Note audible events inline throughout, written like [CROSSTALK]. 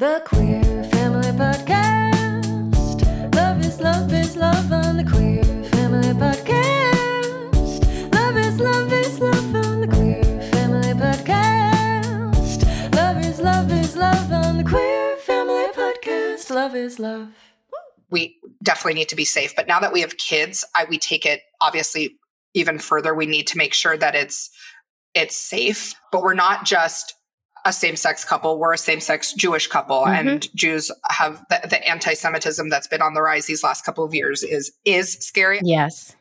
The Queer Family Podcast. Love is love is love on the Queer Family Podcast. Love is love is love on the Queer Family Podcast. Love is love is love on the Queer Family Podcast. Love is love. we definitely need to be safe. But now that we have kids, I, we take it obviously even further. We need to make sure that it's it's safe. But we're not just a same-sex couple. We're a same-sex Jewish couple, and mm-hmm. Jews have the, the anti-Semitism that's been on the rise these last couple of years is is scary. Yes.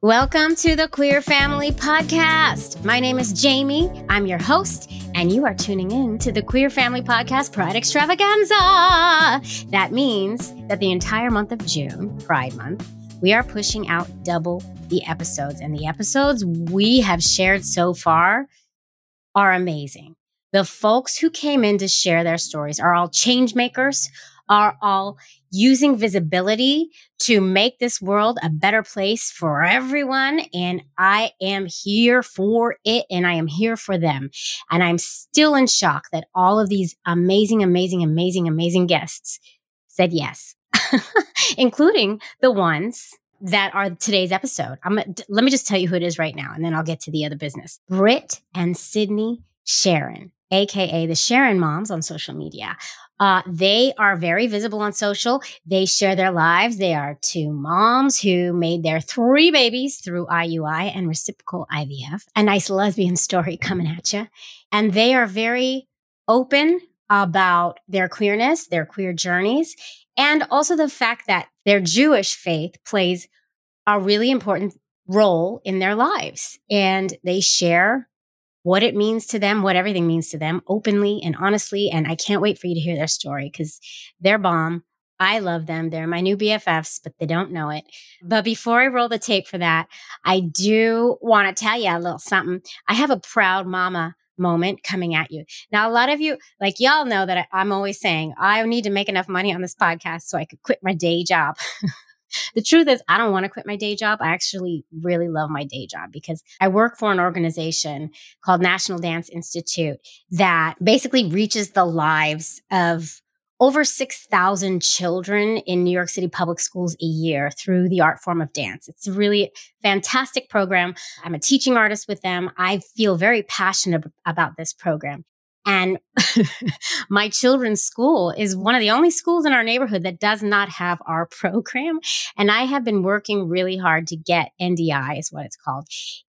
Welcome to the Queer Family Podcast. My name is Jamie. I'm your host, and you are tuning in to the Queer Family Podcast Pride Extravaganza. That means that the entire month of June, Pride Month, we are pushing out double the episodes. And the episodes we have shared so far are amazing. The folks who came in to share their stories are all change makers, are all using visibility to make this world a better place for everyone. And I am here for it and I am here for them. And I'm still in shock that all of these amazing, amazing, amazing, amazing guests said yes, [LAUGHS] including the ones that are today's episode. I'm let me just tell you who it is right now, and then I'll get to the other business. Brit and Sydney Sharon, aka the Sharon Moms on social media. Uh, they are very visible on social. They share their lives. They are two moms who made their three babies through IUI and reciprocal IVF. A nice lesbian story coming at you. And they are very open about their queerness, their queer journeys, and also the fact that their Jewish faith plays a really important role in their lives. And they share what it means to them, what everything means to them openly and honestly. And I can't wait for you to hear their story because they're bomb. I love them. They're my new BFFs, but they don't know it. But before I roll the tape for that, I do want to tell you a little something. I have a proud mama moment coming at you. Now, a lot of you, like y'all know that I, I'm always saying, I need to make enough money on this podcast so I could quit my day job. [LAUGHS] [LAUGHS] the truth is, I don't want to quit my day job. I actually really love my day job because I work for an organization called National Dance Institute that basically reaches the lives of over 6,000 children in New York City public schools a year through the art form of dance. It's a really fantastic program. I'm a teaching artist with them. I feel very passionate ab- about this program. And my children's school is one of the only schools in our neighborhood that does not have our [LAUGHS] program. And I have been working really hard to get NDI, is what it's called,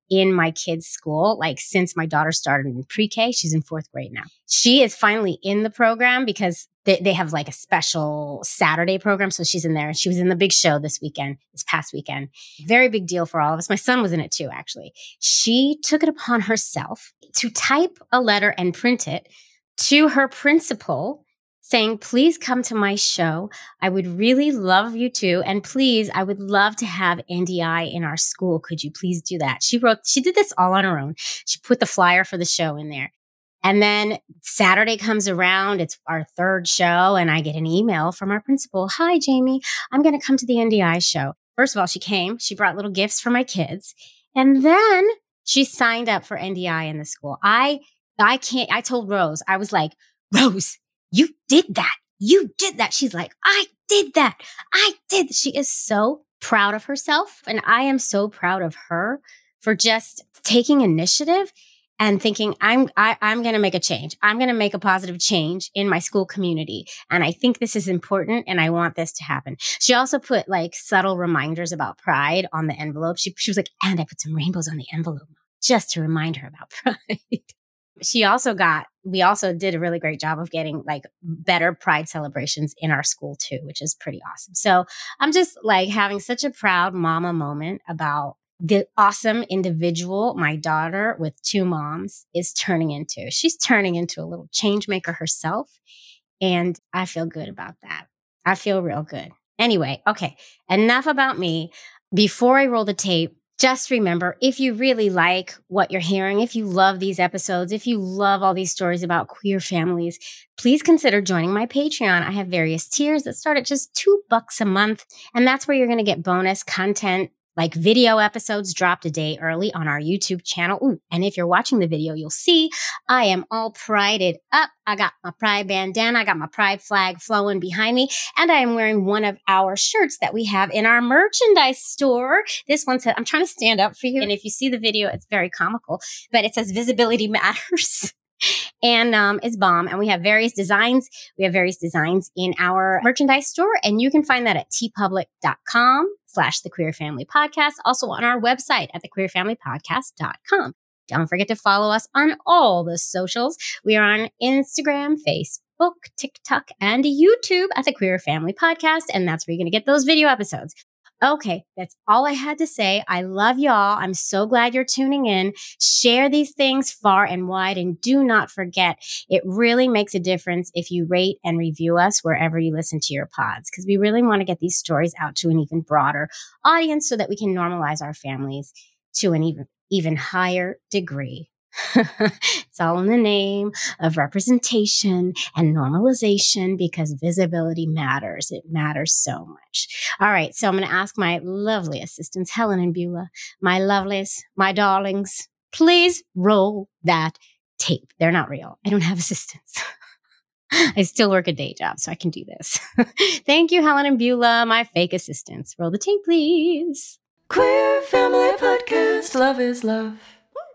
in my kids' school, like since my daughter started in pre K. She's in fourth grade now. She is finally in the program because they, they have like a special Saturday program. So she's in there and she was in the big show this weekend, this past weekend. Very big deal for all of us. My son was in it too, actually. She took it upon herself to type a letter and print it to her principal saying, please come to my show. I would really love you to. And please, I would love to have NDI in our school. Could you please do that? She wrote, she did this all on her own. She put the flyer for the show in there. And then Saturday comes around, it's our third show, and I get an email from our principal. Hi, Jamie. I'm going to come to the NDI show. First of all, she came, she brought little gifts for my kids. And then she signed up for NDI in the school. I, I can't, I told Rose, I was like, Rose, you did that. You did that. She's like, I did that. I did. She is so proud of herself. And I am so proud of her for just taking initiative and thinking I'm I, I'm going to make a change. I'm going to make a positive change in my school community, and I think this is important, and I want this to happen. She also put like subtle reminders about pride on the envelope. She she was like, and I put some rainbows on the envelope just to remind her about [LAUGHS] pride. She also got we also did a really great job of getting like better pride celebrations in our school too which is pretty awesome so i'm just like having such a proud mama moment about the awesome individual my daughter with two moms is turning into. She's turning into a little change maker herself. And I feel good about that. I feel real good. Anyway, okay, enough about me. Before I roll the tape, just remember if you really like what you're hearing, if you love these episodes, if you love all these stories about queer families, please consider joining my Patreon. I have various tiers that start at just two bucks a month. And that's where you're going to get bonus content Like video episodes dropped a day early on our YouTube channel. Ooh, and if you're watching the video, you'll see I am all prided up. I got my pride bandana, I got my pride flag flowing behind me, and I am wearing one of our shirts that we have in our merchandise store. This one says, I'm trying to stand up for you. And if you see the video, it's very comical, but it says visibility matters. [LAUGHS] and um, it's bomb. And we have various designs. We have various designs in our merchandise store, and you can find that at teepublic.com slash the queer family podcast. Also on our website at thequeerfamilypodcast.com. Don't forget to follow us on all the socials. We are on Instagram, Facebook, TikTok, and YouTube at the Queer Family Podcast. And that's where you're going to get those video episodes. Okay, that's all I had to say. I love y'all. I'm so glad you're tuning in. Share these things far and wide. And do not forget, it really makes a difference if you rate and review us wherever you listen to your pods, because we really want to get these stories out to an even broader audience so that we can normalize our families to an even, even higher degree. It's all in the name of representation and normalization because visibility matters. It matters so much. All right. So I'm going to ask my lovely assistants, Helen and Beulah, my lovelies, my darlings, please roll that tape. They're not real. I don't have assistants. [LAUGHS] I still work a day job, so I can do this. [LAUGHS] Thank you, Helen and Beulah, my fake assistants. Roll the tape, please. Queer Family Podcast. Love is love.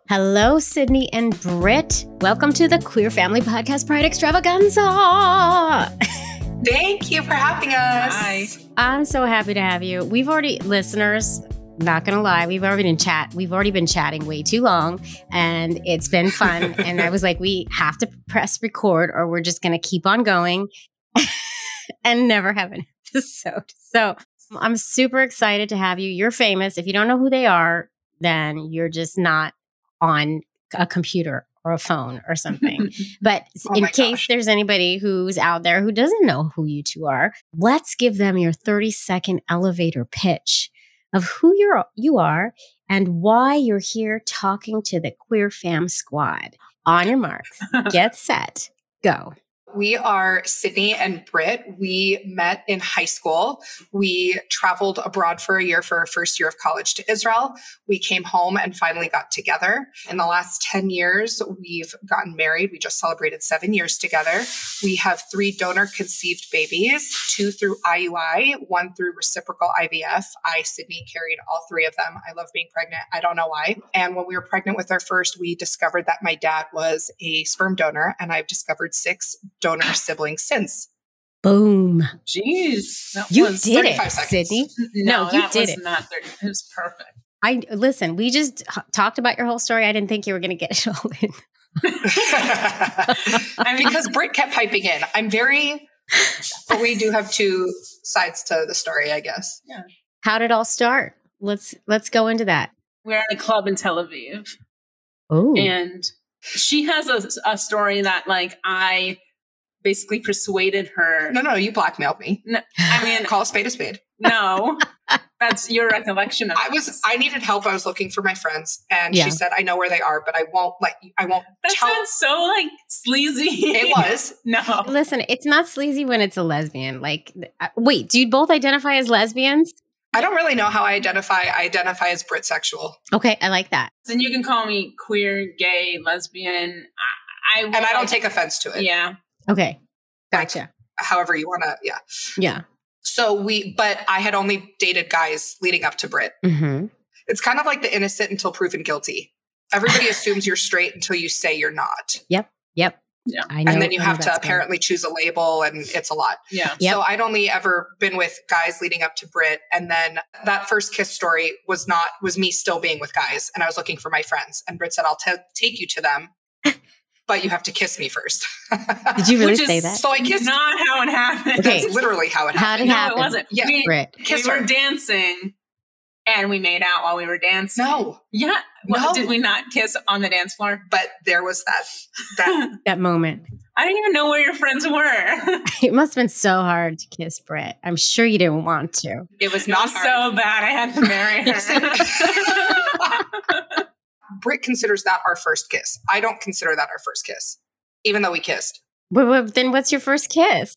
Hello, Sydney and Brit. Welcome to the Queer Family Podcast Pride Extravaganza. [LAUGHS] Thank you for having us. Hi. I'm so happy to have you. We've already, listeners, not gonna lie, we've already been chat. We've already been chatting way too long, and it's been fun. [LAUGHS] and I was like, we have to press record, or we're just gonna keep on going [LAUGHS] and never have an episode. So I'm super excited to have you. You're famous. If you don't know who they are, then you're just not on a computer or a phone or something. [LAUGHS] But Oh in case gosh. there's anybody who's out there who doesn't know who you two are, let's give them your 30 second elevator pitch of who you're you are and why you're here talking to the Queer Fam Squad. On your marks, [LAUGHS] get set, go. We are Sydney and Brit. We met in high school. We traveled abroad for a year for our first year of college to Israel. We came home and finally got together. In the last 10 years, we've gotten married. We just celebrated seven years together. We have three donor conceived babies two through IUI, one through reciprocal IVF. I, Sydney, carried all three of them. I love being pregnant. I don't know why. And when we were pregnant with our first, we discovered that my dad was a sperm donor, and I've discovered six donor siblings since. Boom. Jeez. That You was did it, 35 seconds. Sydney. No, No, you that did was it. not 30. It was perfect. I listen, we just h- talked about your whole story. I didn't think you were going to get it all in. [LAUGHS] [LAUGHS] I mean, because Brit kept piping in. I'm very, but we do have two sides to the story, I guess. Yeah. How did it all start? Let's let's go into that. we're at a club in Tel Aviv, Oh, and she has a, a story that, like, I basically persuaded her. No, no, you blackmailed me. No, I mean, Call a spade a spade. no, that's your recollection of I was, this. I needed help. I was looking for my friends, and Yeah. she said, "I know where they are, but I won't let you. I won't That tell." sounds so like sleazy. It was. [LAUGHS] no. listen, it's not sleazy when it's a lesbian. Like, wait, do you both identify as lesbians? I don't really know how I identify. I identify as Brit sexual, Okay, I like that. Then you can call me queer, gay, lesbian. I, I and I don't take offense to it. Yeah. Okay, gotcha. However you want to. Yeah. Yeah. So we, but I had only dated guys leading up to Brit. hmm It's kind of like the innocent until proven guilty. Everybody assumes you're straight until you say you're not. Yep. Yep. Yeah. I know. and then you I have to that story. apparently choose a label and it's a lot. Yeah. Yep. So I'd only ever been with guys leading up to Brit. And then that first kiss story was not, was me still being with guys and I was looking for my friends. And Brit said, I'll ta- take you to them, but you have to kiss me first. Did you really Which is say that? so I kissed. Not how it happened. Okay. That's literally how it How happened. did it no, happen? it wasn't. Yeah. We, Brit. Kiss we her. were dancing and we made out while we were dancing. No, Yeah. Well, No. Did we not kiss on the dance floor? but there was that, that [LAUGHS] That moment. I didn't even know where your friends were. [LAUGHS] It must have been so hard to kiss Brit. I'm sure you didn't want to. it was Not not hard. so bad. I had to marry [LAUGHS] her. Brit considers that our first kiss. I don't consider that our first kiss, even though we kissed. But, but then what's your first kiss?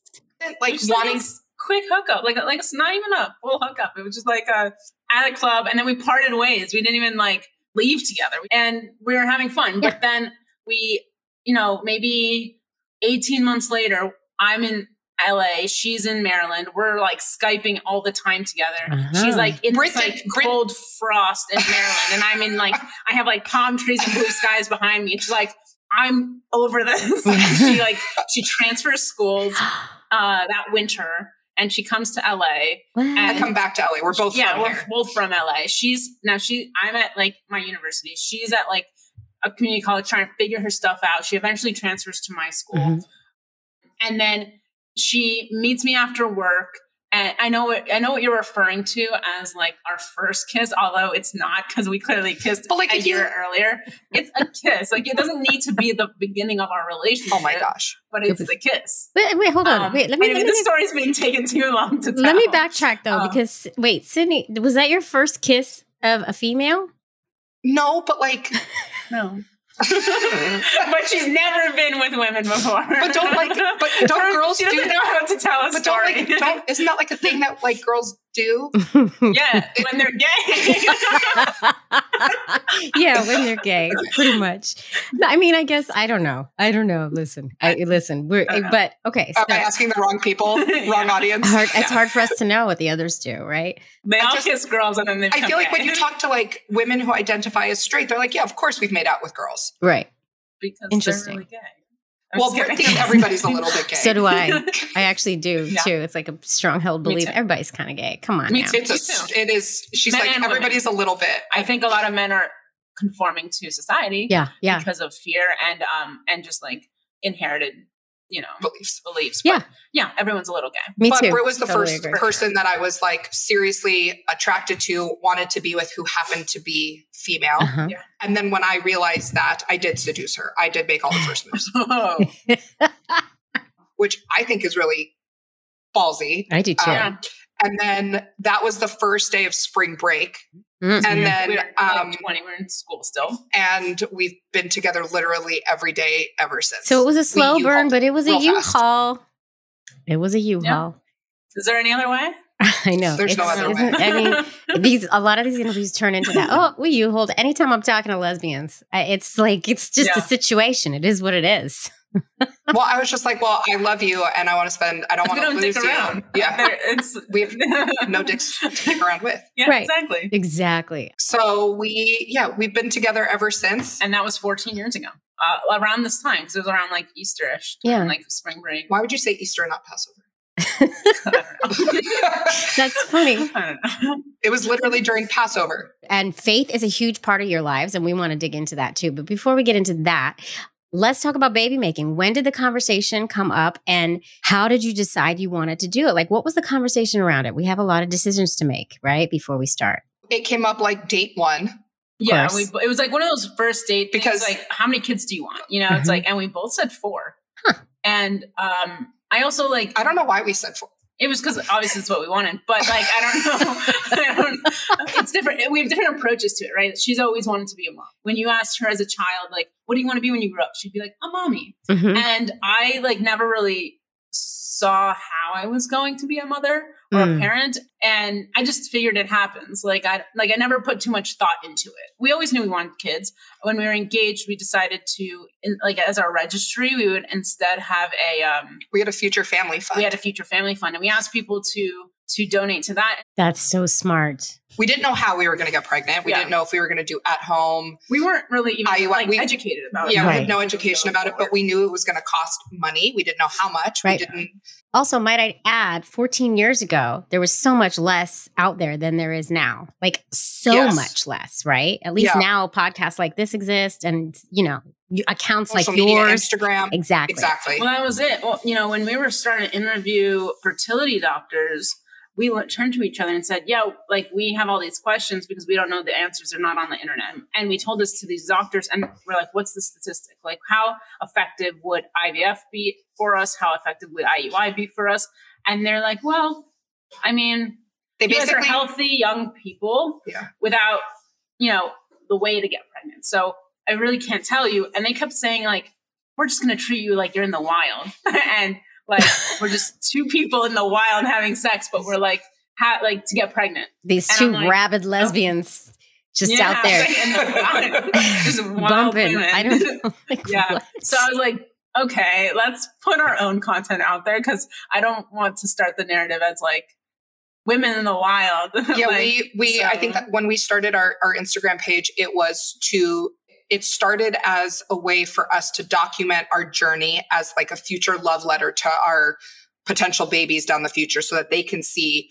Like Just wanting a quick hookup, like like it's not even a full hookup. It was just like a at a club and then we parted ways. We didn't even like leave together and we were having fun. Yeah. But then we, you know, maybe 18 months later, I'm in LA, she's in Maryland. We're like Skyping all the time together. Uh-huh. She's like in this like Brit- cold frost in Maryland. and I'm in like, [LAUGHS] I have like palm trees and blue skies behind me. And she's like, I'm over this. [LAUGHS] She like, she transfers schools [GASPS] uh, that winter and she comes to LA. What? I come back to LA. We're both yeah, from we're here. both from LA. She's now she I'm at like my university. She's at like a community college trying to figure her stuff out. She eventually transfers to my school. Mhm. And then she meets me after work. And I know what I know what you're referring to as like our first kiss, although it's not because we clearly kissed But, like, a if you- year earlier. It's a kiss. Like it doesn't need to be the beginning of our relationship. Oh my gosh. But It it's was- the kiss. Wait, wait, hold on. Um, wait, let me, anyway, let me, the story's being taken too long to tell. let me backtrack though, Um, because wait, Sydney, was that your first kiss of a female? No, but like, No. [LAUGHS] but she's never been with women before. But don't, like- but don't girls She doesn't do- know how to tell a but don't story. like, don't, isn't that like a thing that like girls do? [LAUGHS] yeah, when they're gay. [LAUGHS] yeah, when they're gay, pretty much. I mean, I guess I don't know. I don't know. Listen, I listen. We're I but okay. So Am I asking the wrong people, [LAUGHS] wrong Yeah. audience? hard, it's hard for us to know what the others do, right? they I all just- kiss girls and then they I become feel like when you talk to like women who identify as straight, they're like, yeah, of course we've made out with girls. Right. because Interesting. they're really gay. I'm well, just Brit thinks [LAUGHS] everybody's a little bit gay. So do I. [LAUGHS] I actually do Yeah. too. It's like a strong held belief. Everybody's kind of gay. Come on Me now. too. It's a, it is. She's Men like and women. everybody's a little bit. I think a lot of men are conforming to society Yeah, yeah, because of fear and um and just like inherited, you know, beliefs. beliefs. Yeah. But yeah, everyone's a little gay. me but too. Brit was the Totally first agree. person that I was like seriously attracted to, wanted to be with, who happened to be female. Uh-huh. And then when I realized that, I did seduce her. I did make all the first moves, [LAUGHS] Oh, [LAUGHS] which I think is really ballsy. I do too. Um, yeah. And then that was the first day of spring break. Mm. And we then, were um, like 20, we're in school still. and we've been together literally every day ever since. so it was a We slow burn, U-hauled but it was a real fast. U-Haul. It was a U-Haul. Is there any other way? [LAUGHS] I know. There's no other way. I mean, [LAUGHS] these a lot of these interviews turn into that. Oh, we U-Hauled. Anytime I'm talking to lesbians, I, it's like it's just a situation. It is what it is. Well, I was just like, well, I love you, and I want to spend. I don't want to lose dick you. around. Yeah, [LAUGHS] it's we have no dicks to stick around with. Yeah, Right. exactly. Exactly. So we, yeah, we've been together ever since. And that was 14 years ago, uh, around this time, because it was around like Easterish, Yeah. like spring break. Why would you say Easter and not Passover? I don't know. That's funny. I don't know. it was literally during Passover. And faith is a huge part of your lives, and we want to dig into that too. But before we get into that, let's talk about baby making. When did the conversation come up, and how did you decide you wanted to do it? Like, what was the conversation around it? We have a lot of decisions to make, right? Before we start. It came up like date one. Yeah, we, it was like one of those first date things, Because- like how many kids do you want? You know, it's Mhm. like, and we both said four. Huh. And um, I also like I don't know why we said four. it was because obviously it's what we wanted, but like I don't know, [LAUGHS] I don't, it's different. We have different approaches to it, right? She's always wanted to be a mom. When you asked her as a child, like, what do you want to be when you grow up? She'd be like, a mommy. Mhm. And I like never really saw how I was going to be a mother or Mm. a parent. And I just figured it happens. Like I like I never put too much thought into it. We always knew we wanted kids. When we were engaged, we decided to in, like as our registry, we would instead have a um We had a future family fund. we had a future family fund and we asked people to to donate to that. That's so smart. we didn't know how we were going to get pregnant. We Yeah. didn't know if we were going to do at home. We weren't really even I- like we- educated about Yeah, it. we Right. had no education about it, but we knew it was going to cost money. We didn't know how much. Right. We didn't. Also, might I add, 14 years ago, there was so much less out there than there is now. Like so Yes. much less, right? At least Yeah. now podcasts like this exist and, you know, accounts Social like media, yours. Instagram. Exactly. Exactly. Well, that was it. Well, you know, when we were starting to interview fertility doctors, we turned to each other and said, "Yeah, like we have all these questions because we don't know the answers. They're not on the internet." And we told this to these doctors, and we're like, "What's the statistic? Like, how effective would IVF be for us? How effective would IUI be for us?" And they're like, "Well, I mean, they you guys are healthy young people Yeah. without you know the way to get pregnant so i really can't tell you and they kept saying like we're just going to treat you like you're in the wild [LAUGHS] and like we're just two people in the wild having sex but we're like ha- like to get pregnant. These And two like, rabid lesbians just Yeah, out there [LAUGHS] and [LAUGHS] just wild bumping. women. I don't know. [LAUGHS] Like, Yeah. what? So I was like, okay, let's put our own content out there because I don't want to start the narrative as like women in the wild. yeah Like, we we i think that when we started our, our instagram page it was to it started as a way for us to document our journey as like a future love letter to our potential babies down the future so that they can see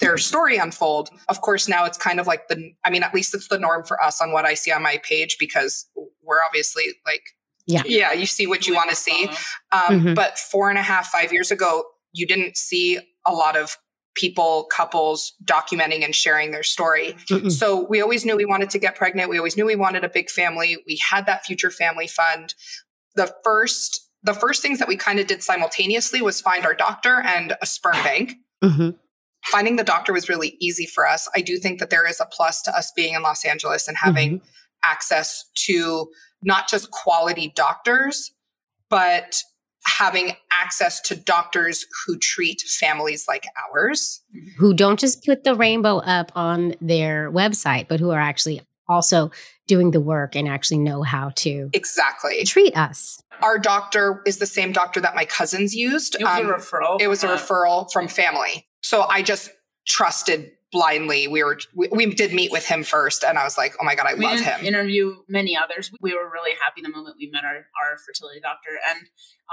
their story unfold of course now it's kind of like the i mean at least it's the norm for us on what i see on my page because we're obviously like Yeah. yeah you see what you want to see um, Mhm. But four and a half, five years ago, you didn't see a lot of people, couples documenting and sharing their story. Mm-mm. So we always knew we wanted to get pregnant. We always knew we wanted a big family. We had that future family fund. The first, the first things that we kind of did simultaneously was find our doctor and a sperm bank. Mhm. Finding the doctor was really easy for us. I do think that there is a plus to us being in Los Angeles and having access to not just quality doctors, but having access to doctors who treat families like ours. Who don't just put the rainbow up on their website, but who are actually also doing the work and actually know how to Exactly. treat us. Our doctor is the same doctor that my cousins used. It was Um, a referral. it was a referral from family. So I just trusted blindly. We were we, we did meet with him first and I was like, "Oh my god, I We love him." interview many others. We were really happy the moment we met our, our fertility doctor, and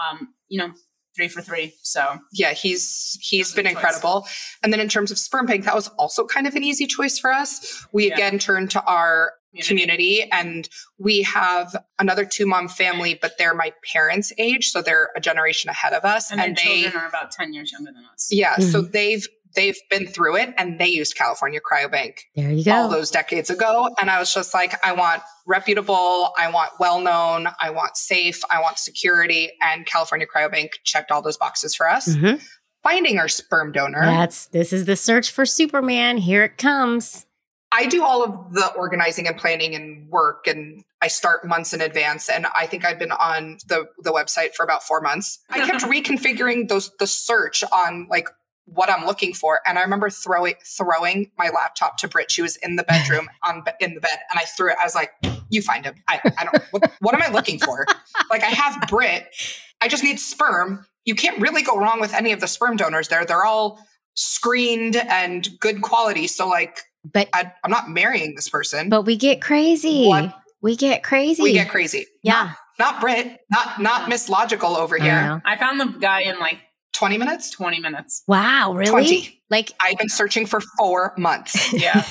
um, you know, three for three. So yeah, he's he's been choice. incredible. And then in terms of sperm bank, that was also kind of an easy choice for us. We Yeah. again turned to our community and we have another two mom family but they're my parents age so they're a generation ahead of us and, and, their they children are about ten years younger than us. yeah so they've they've been through it and they used california cryobank There you go. all those decades ago and i was just like i want reputable i want well known i want safe i want security and california cryobank checked all those boxes for us Mhm. finding our sperm donor That's this is the search for Superman. Here it comes. I do all of the organizing and planning and work and I start months in advance and I think I've been on the the website for about 4 months. I kept [LAUGHS] reconfiguring those the search on like what I'm looking for and I remember throwing throwing my laptop to Brit. She was in the bedroom [LAUGHS] on in the bed and I threw it. I was like, "You find him. I, I don't what, what am I looking for? Like I have Brit. I just need sperm. You can't really go wrong with any of the sperm donors there. They're all screened and good quality. So like But I, I'm not marrying this person. but we get crazy. What? We get crazy. we get crazy. Yeah. Not Brit, not not Miss Logical over here. know. I found the guy in like 20 minutes? twenty minutes. Wow, really? 20. Like I've been searching for four months, [LAUGHS] Yeah,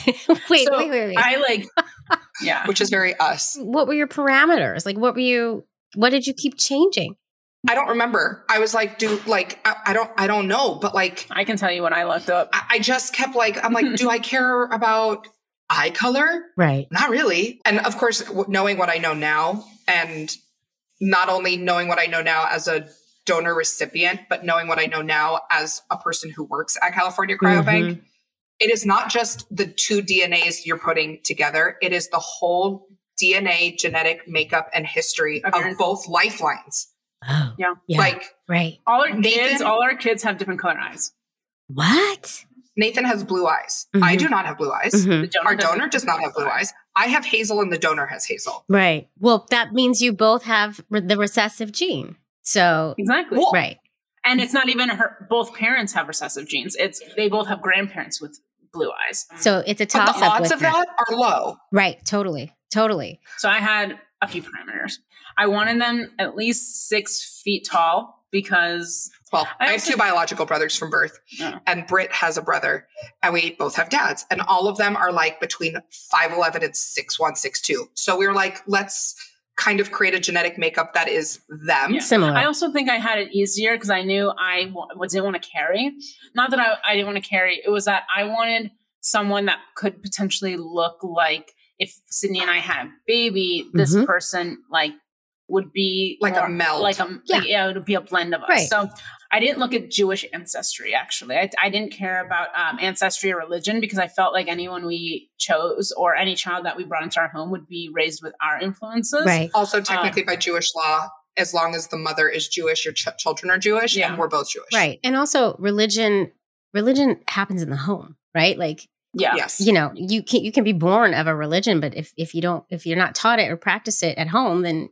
wait, So wait, wait, wait. I like, [LAUGHS] yeah. which is very us. what were your parameters? Like what were you what did you keep changing? I don't remember. I was like, do like, I, I don't, I don't know, but like, I can tell you when I looked up. I, I just kept like, I'm like, do I [LAUGHS] care about eye color? Right. Not really. And of course, w- knowing what I know now, and not only knowing what I know now as a donor recipient, but knowing what I know now as a person who works at California Cryobank, it is not just the two DNAs you're putting together, it is the whole DNA, genetic makeup, and history Of of both lifelines. Oh. Yeah. Yeah. Like, right. All our Nathan- kids, all our kids have different color eyes. What? Nathan has blue eyes. Mhm. I do not have blue eyes. Mhm. Donor Our donor does not have blue eyes. I have hazel and the donor has hazel. Right. Well, that means you both have re- the recessive gene. So, Exactly. Well, right. And it's not even her. Both parents have recessive genes. It's they both have grandparents with blue eyes. So it's a But toss the up odds with of that are low. Right. Totally. Totally. So I had a few parameters. I wanted them at least six feet tall because Well, I I, have also- two biological brothers from birth, Yeah. and Brit has a brother, and we both have dads, and all of them are like between 5'11 and 6'1, 6'2. So we were like, let's kind of create a genetic makeup that is them. Yeah. Similar. I also think I had it easier because I knew I didn't want to carry. Not that I, I didn't want to carry. It was that I wanted someone that could potentially look like if Sydney and I had a baby, this Mhm. person like would be Like a melt. Like a Yeah. like, yeah, it would be a blend of us. Right. So I didn't look at Jewish ancestry. Actually, I, I didn't care about um, ancestry or religion because I felt like anyone we chose or any child that we brought into our home would be raised with our influences. right. Also, technically, by Jewish law, as long as the mother is Jewish, your ch- children are Jewish, Yeah. and we're both Jewish. Right. And also religion religion happens in the home, right? Like Yeah. Yes. you know you can you can be born of a religion but if if you don't if you're not taught it or practice it at home then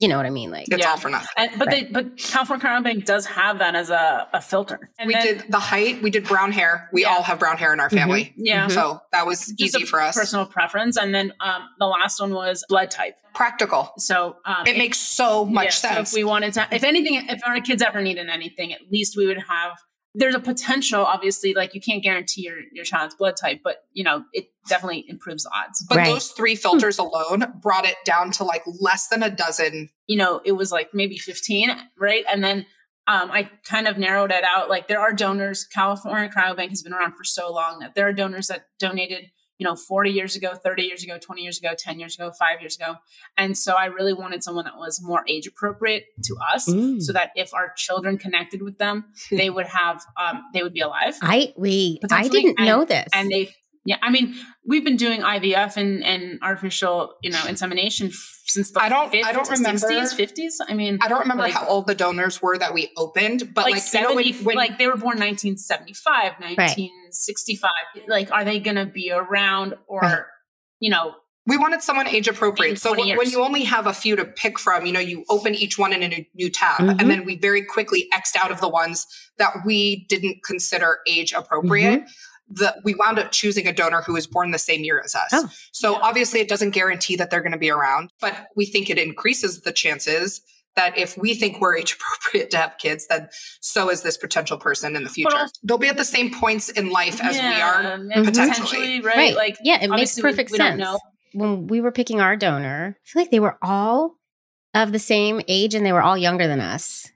you know what i mean like It's Yeah. all for nothing. And, but Right. they but California Bank does have that as a, a filter. And we then- did the height. We did brown hair. We Yeah. all have brown hair in our Mhm. family, yeah. Mhm. so that was Just easy a for us. Personal preference. And then um, the last one was blood type. Practical. So um, It makes so much yeah, so sense. if we wanted to, if anything, if our kids ever needed anything, at least we would have. There's a potential, obviously, like you can't guarantee your your child's blood type, but you know it definitely improves odds. but Right. those three filters alone brought it down to like less than a dozen. You know, it was like maybe 15, right? And then um, I kind of narrowed it out. Like there are donors. California Cryobank has been around for so long that there are donors that donated. You know, 40 years ago, 30 years ago, 20 years ago, 10 years ago, five years ago. And so I really wanted someone that was more age appropriate to us. Mm. so that if our children connected with them, [LAUGHS] they would have um, they would be alive. i we i didn't and- know this And they, yeah, I mean, we've been doing IVF and, and artificial, you know, insemination f- since the I don't- I don't 50s, remember- 60s, 50s. I mean, I don't remember Like- how old the donors were that we opened, but like, like, you know, 70, when, when like they were born 1975, 1965. Like, are they going to be around or, Right. you know, we wanted someone age appropriate. So 20 when, when you only have a few to pick from, you know, you open each one in a new, new tab, Mhm. and then we very quickly xed out of the ones that we didn't consider age appropriate. The, we wound up choosing a donor who was born the same year as us. Oh. So Yeah. obviously, it doesn't guarantee that they're going to be around, but we think it increases the chances that if we think we're age [LAUGHS] appropriate to have kids, then so is this potential person in the future. also- They'll be at the same points in life as we are. potentially. potentially, right? right Like, yeah it makes obviously we- perfect we don't sense know. when we were picking our donor i feel like they were all of the same age and they were all younger than us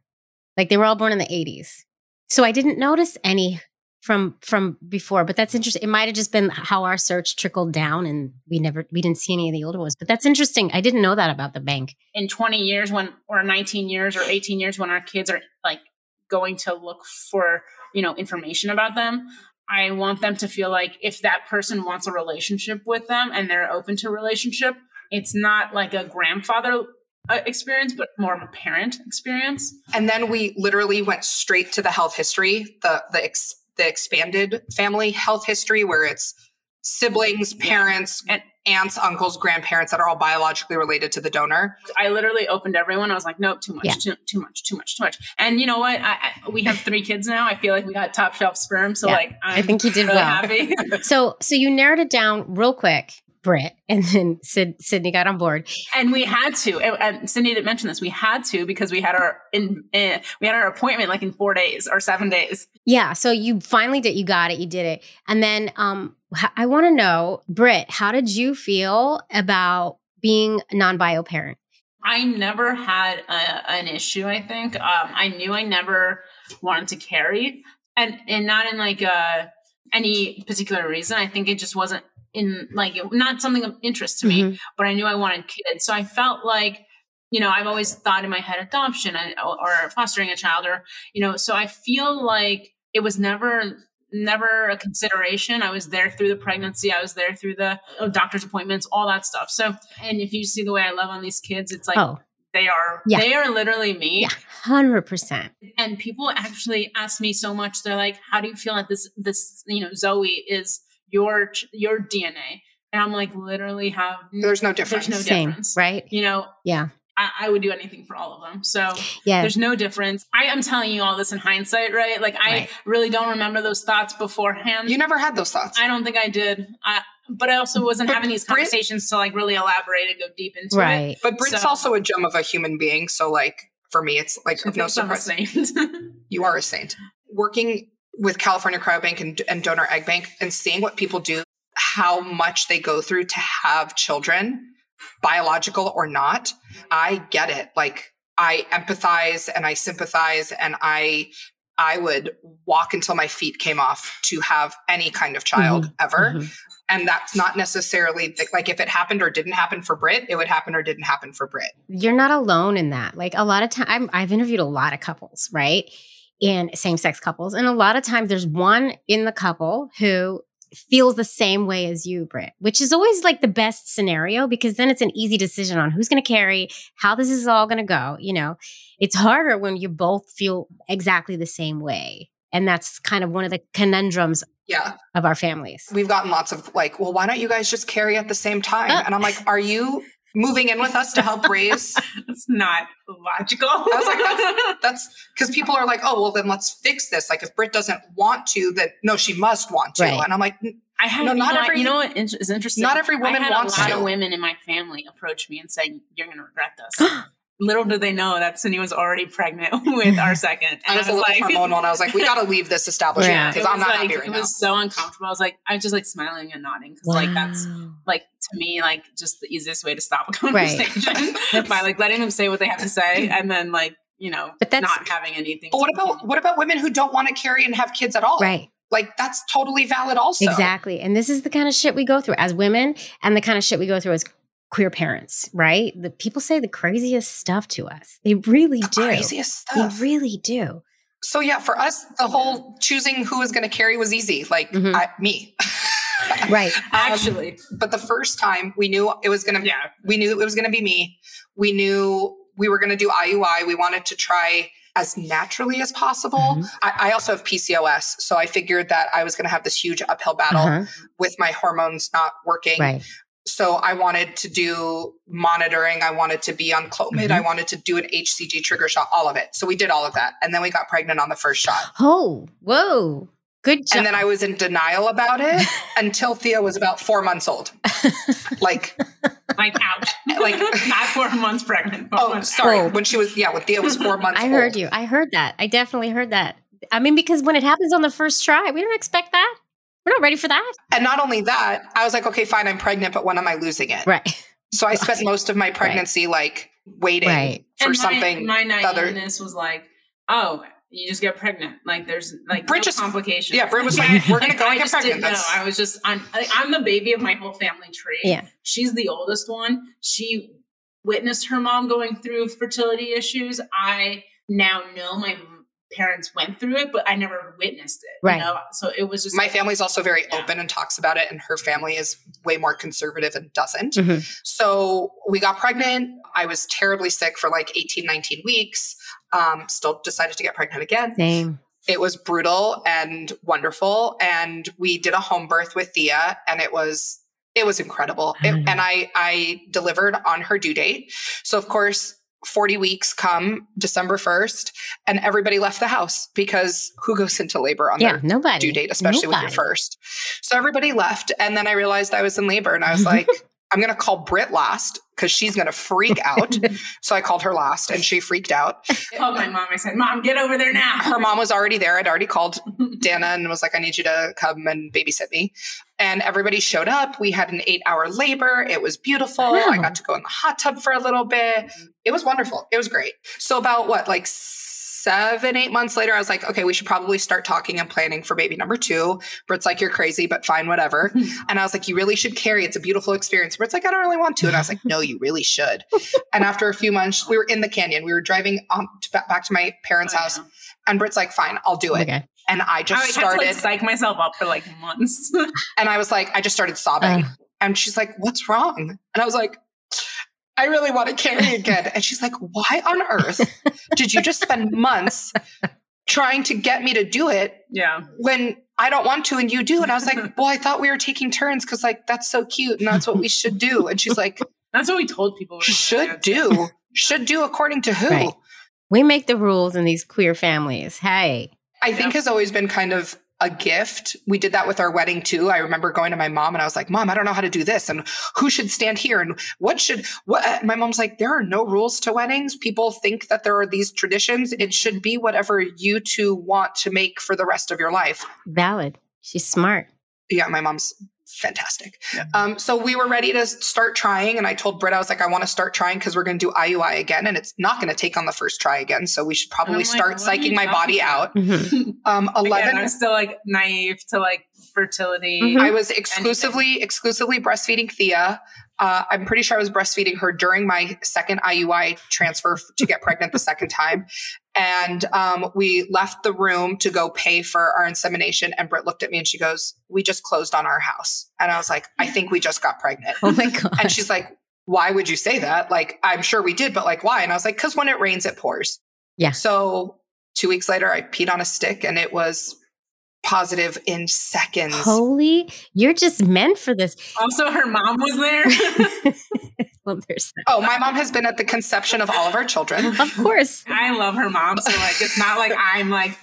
like they were all born in the 80s so i didn't notice any from from before but that's interesting it might have just been how our search trickled down and we never we didn't see any of the older ones but that's interesting. I didn't know that about the bank. In 20 years when or 19 years or 18 years when our kids are like going to look for you know information about them i want them to feel like if that person wants a relationship with them and they're open to relationship it's not like a grandfather uh, experience but more of a parent experience. And then we literally went straight to the health history, the the ex, the expanded family health history, where it's siblings, parents, And- aunts, uncles, grandparents that are all biologically related to the donor. i literally opened everyone i was like nope too much Yeah. too, too much too much too much and you know what I, I, we have three kids now i feel like we got top shelf sperm so Yeah. like I'm I think you did really well. happy. [LAUGHS] so so you narrowed it down real quick Brit, and then Sid, Sydney got on board. and we had to and, Sydney didn't mention this we had to because we had our in uh, we had our appointment like in four days or seven days Yeah, so you finally did. You got it. You did it. And then um, I want to know, Brit, how did you feel about being a non-bio parent? i never had a, an issue i think um, i knew i never wanted to carry and and not in like uh any particular reason i think it just wasn't in like not something of interest to me Mhm. but I knew I wanted kids. So I felt like, you know, I've always thought in my head adoption or fostering a child or, you know, so I feel like it was never never a consideration. I was there through the pregnancy. I was there through the uh, doctor's appointments, all that stuff. So, and if you see the way I love on these kids, it's like oh, they are Yeah. they are literally me. yeah, hundred percent. And people actually ask me so much. They're like, "How do you feel that this this you know Zoe is your your DNA?" And I'm like, literally have There's no difference. There's no Same, difference. right? you know, Yeah, I, I would do anything for all of them. So yeah. there's no difference. I am telling you all this in hindsight, right? Like I Right. really don't remember those thoughts beforehand. You never had those thoughts. I don't think I did. I, but I also wasn't But having these Brit- conversations to like really elaborate and go deep into it. But Brit's So- also a gem of a human being. So, like, for me, it's like I no think I'm a surprise. saint. [LAUGHS] You are a saint. Working with California Cryobank and, and Donor Egg Bank and seeing what people do, how much they go through to have children, biological or not, I get it. Like I empathize and I sympathize and I I would walk until my feet came off to have any kind of child ever. Mhm. And that's not necessarily the, like if it happened or didn't happen for Brit, it would happen or didn't happen for Brit. You're not alone in that. Like a lot of time, I've interviewed a lot of couples, right? And same sex couples. And a lot of times there's one in the couple who feels the same way as you, Brit, which is always like the best scenario because then it's an easy decision on who's going to carry, how this is all going to go. You know, it's harder when you both feel exactly the same way. And that's kind of one of the conundrums Yeah. of our families. We've gotten lots of like, well, why don't you guys just carry at the same time? Uh. And I'm like, are you moving in with us to help raise? [LAUGHS] It's not logical. I was like, that's because people are like, oh, well, then let's fix this. Like, if Brit doesn't want to, then no, she must want to. Right. And I'm like, I had No, you not every- you know what in- is interesting. not every woman I had wants a lot to. of women in my family approach me and say, "You're going to regret this." [GASPS] [LAUGHS] Little did they know that Cindy was already pregnant [LAUGHS] with our second. I was a little hormonal, and I was like, we got to [LAUGHS] leave this establishment because was I'm not like, happy it right now. was so uncomfortable. I was like, I was just like smiling and nodding because like that's like to me like just the easiest way to stop a [LAUGHS] conversation That's- by like letting them say what they have to say and then like you know But that's- not having anything. But what about continue. what about women who don't want to carry and have kids at all? right. Like that's totally valid. Also, Exactly. And this is the kind of shit we go through as women and the kind of shit we go through as queer parents, right? The people say the craziest stuff to us. They really The do. craziest stuff. They stuff. really do. So yeah, for us, the whole choosing who was going to carry was easy. Like Mhm. I, me. [LAUGHS] Right. actually? But the first time we knew it was going to, yeah, we knew it was going to be me. We knew we were going to do IUI. We wanted to try as naturally as possible. Mhm. I, I also have PCOS, so I figured that I was going to have this huge uphill battle Uh-huh. with my hormones not working. Right. So I wanted to do monitoring. I wanted to be on Clomid. Mhm. I wanted to do an HCG trigger shot, all of it. So we did all of that. And then we got pregnant on the first shot. Oh, whoa. Good job. And then I was in denial about it [LAUGHS] until Thea was about four months old. Like, like ouch, [LAUGHS] Like- not four months pregnant. four oh, months sorry. Oh. When she was, yeah, when Thea was four [LAUGHS] months I old. heard you. I heard that. I definitely heard that. I mean, because when it happens on the first try, we don't expect that. We're not ready for that. And not only that, I was like, okay, fine, I'm pregnant, but when am I losing it? Right. So I spent most of my pregnancy like waiting Right. for And something. My, my the other- was like, oh, you just get pregnant. Like there's like Brit no just- complications. yeah, Brit was like, [LAUGHS] we're gonna go I and get just pregnant. didn't. That's- I was just I'm I'm the baby of my whole family tree. Yeah. she's the oldest one. She witnessed her mom going through fertility issues. I now know my parents went through it, but I never witnessed it. Right. You know? So it was just my like- family's also very Yeah. open and talks about it, and her family is way more conservative and doesn't. Mhm. So we got pregnant. I was terribly sick for like 18, 19 weeks. Um, still decided to get pregnant again. Same. It was brutal and wonderful. And we did a home birth with Thea, and it was it was incredible. It- Mm. and I I delivered on her due date. So of course, 40 weeks come December 1st, and everybody left the house because who goes into labor on Yeah. their Nobody. due date, especially with your Nobody. first. So everybody left. And then I realized I was in labor and I was [LAUGHS] like, I'm going to call Brit last because she's going to freak out. [LAUGHS] so I called her last and she freaked out. I called my mom. I said, "Mom, get over there now." Her mom was already there. I'd already called [LAUGHS] Dana and was like, I need you to come and babysit me. And everybody showed up. We had an eight hour labor. It was beautiful. I got to go in the hot tub for a little bit. It was wonderful. It was great. So, about what, like seven, eight months later, I was like, okay, we should probably start talking and planning for baby number two. Brit's like, you're crazy, but fine, whatever. [LAUGHS] And I was like, you really should carry. It's a beautiful experience. Brit's like, I don't really want to. And I was like, no, you really should. [LAUGHS] and after a few months, we were in the canyon. We were driving um, to, back to my parents' Oh, house. yeah. And Brit's like, fine, I'll do it. Okay. And I just I started, to like psych myself up for like months. [LAUGHS] and I was like, I just started sobbing. Uh. and she's like, what's wrong? And I was like, I really want to carry again. And she's like, why on earth [LAUGHS] did you just spend months trying to get me to do it yeah. when I don't want to and you do? And I was like, [LAUGHS] well, I thought we were taking turns because like that's so cute and that's what we should do. And she's like, That's what we told people. we should do. Should do according to who? Right. We make the rules in these queer families. Hey. I think has always been kind of a gift. We did that with our wedding too. I remember going to my mom and I was like, "Mom, I don't know how to do this and who should stand here and what should what?" my mom's like, "There are no rules to weddings. People think that there are these traditions. It should be whatever you two want to make for the rest of your life." Valid. She's smart. Yeah, my mom's fantastic. Yeah. Um, so we were ready to start trying, and I told Brit, I was like, I want to start trying because we're going to do IUI again, and it's not going to take on the first try again. So we should probably like, start what are you psyching my body talking out. Mhm. Um, Again, eleven. I'm still like naive to like fertility. Mhm. I was exclusively exclusively breastfeeding Thea. Uh, I'm pretty sure I was breastfeeding her during my second IUI transfer to get pregnant the second time. And um, we left the room to go pay for our insemination. And Brit looked at me and she goes, "We just closed on our house." And I was like, "I think we just got pregnant." Oh my God. And she's like, "Why would you say that?" Like, I'm sure we did, but like, why? And I was like, "Because when it rains, it pours." Yeah. So Two weeks later, I peed on a stick and it was positive in seconds. Holy, you're just meant for this. Also, her mom was there. [LAUGHS] well, there's that. Oh, my mom has been at the conception of all of our children. Of course. [LAUGHS] I love her mom. So, like, it's not like I'm like,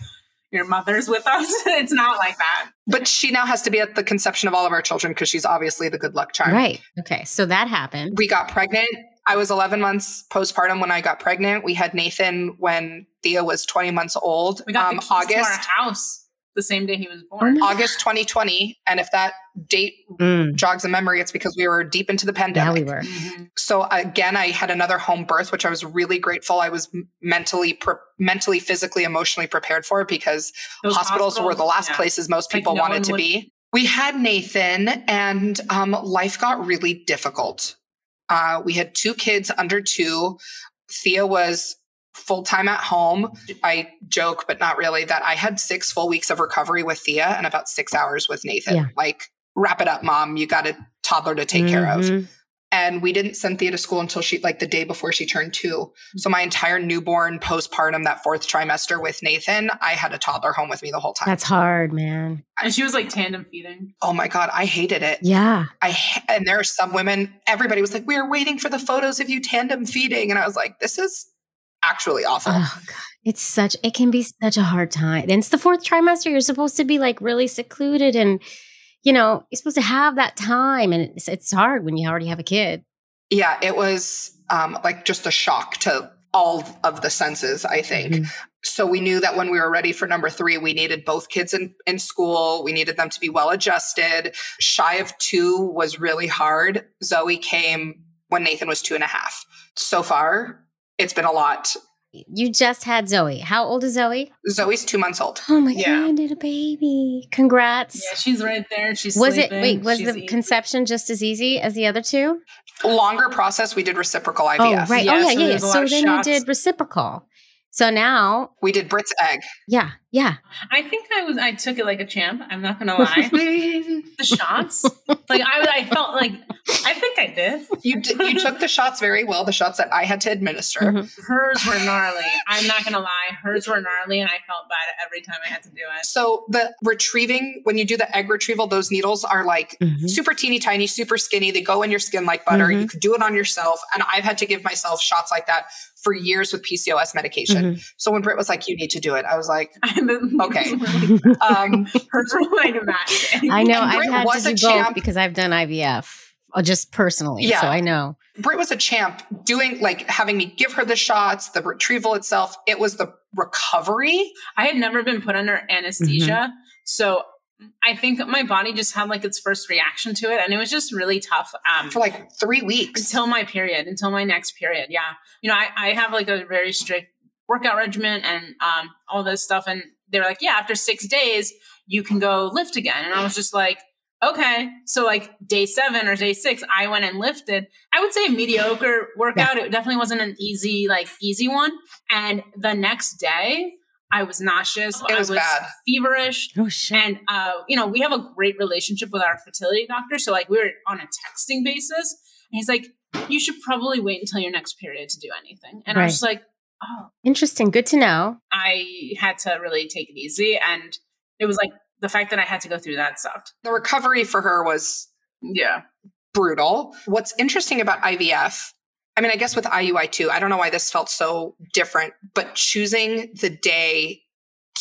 your mother's with us. [LAUGHS] It's not like that. But she now has to be at the conception of all of our children because she's obviously the good luck charm. Right. Okay. So that happened. We got pregnant. I was 11 months postpartum when I got pregnant. We had Nathan when Thea was 20 months old. We got um, the keys August, to our house the same day he was born. my- August 2020. And if that date Mm, jogs a memory, it's because we were deep into the yeah, pandemic. we were. Mhm. So again, I had another home birth, which I was really grateful. I was mentally, pre- mentally, physically, emotionally prepared for because Those hospitals, were the last yeah. places most Like, people no wanted to would- be. We had Nathan, and um, life got really difficult. Uh, we had two kids under two. Thea was full time at home. I joke, but not really, that I had six full weeks of recovery with Thea and about six hours with Nathan. Yeah. Like, wrap it up, mom. You got a toddler to take care of Mhm. and we didn't send Thea to school until she like the day before she turned two. So my entire newborn postpartum, that fourth trimester with Nathan, I had a toddler home with me the whole time. That's hard, man. And she was like tandem feeding. oh my god, I hated it. Yeah. I and there are some women. Everybody was like, "We were waiting for the photos of you tandem feeding," and I was like, "This is actually awful." Oh. It's such it can be such a hard time. And it's the fourth trimester. You're supposed to be like really secluded and you know, you're supposed to have that time and it's it's hard when you already have a kid. yeah, it was um, like just a shock to all of the senses. I think. Mhm. so we knew that when we were ready for number three we needed both kids in, in school we needed them to be well adjusted shy of two was really hard zoe came when nathan was two and a half so far it's been a lot You just had Zoe. How old is Zoe? zoe's two months old Oh my Yeah. god, I did a baby. Congrats. Yeah, she's right there. She's was it wait, was She's the eating. conception just as easy as the other two? longer process we did reciprocal ivf Oh, right. Oh, yeah, oh, yeah, so yeah. yeah. there's a lot So then shots. you did reciprocal. So now, we did brit's egg yeah, yeah. I think I was. I took it like a champ. I'm not gonna lie. [LAUGHS] the shots, like I, I felt like. I think I did. you did, you took the shots very well the shots that i had to administer Mhm. Hers were gnarly. I'm not gonna lie. Hers were gnarly, and I felt bad every time I had to do it. so the retrieving when you do the egg retrieval those needles are like Mhm. super teeny tiny, super skinny. They go in your skin like butter. Mhm. You could do it on yourself. And I've had to give myself shots like that for years with PCOS medication. Mhm. So when Brit was like, you need to do it, I was like, [LAUGHS] [LAUGHS] Okay. okay. um, Hers were like immaculate. I know And I've Brit had was to a do both champ. because I've done IVF, uh, just personally. Yeah. So I know. Brit was a champ doing like having me give her the shots, the retrieval itself. It was the recovery. I had never been put under anesthesia, Mm-hmm. so I think my body just had like its first reaction to it, and it was just really tough. Um, for like three weeks. until my period, until my next period. Yeah. You know, I, I have like a very strict workout regimen and um, all this stuff. And they're like, yeah, after six days, you can go lift again. And I was just like, okay. So, like day seven or day six, I went and lifted. I would say a mediocre workout. It definitely wasn't an easy, like, easy one. And the next day, I was nauseous. It was I was bad. feverish. Oh shit. And uh, you know, we have a great relationship with our fertility doctor. So like we were on a texting basis. And he's like, you should probably wait until your next period to do anything. And I was just like, oh, Interesting. Good to know. I had to really take it easy. And it was like the fact that I had to go through that sucked. The recovery for her was Yeah. brutal. What's interesting about IVF, I mean, I guess with IUI too, I don't know why this felt so different, but choosing the day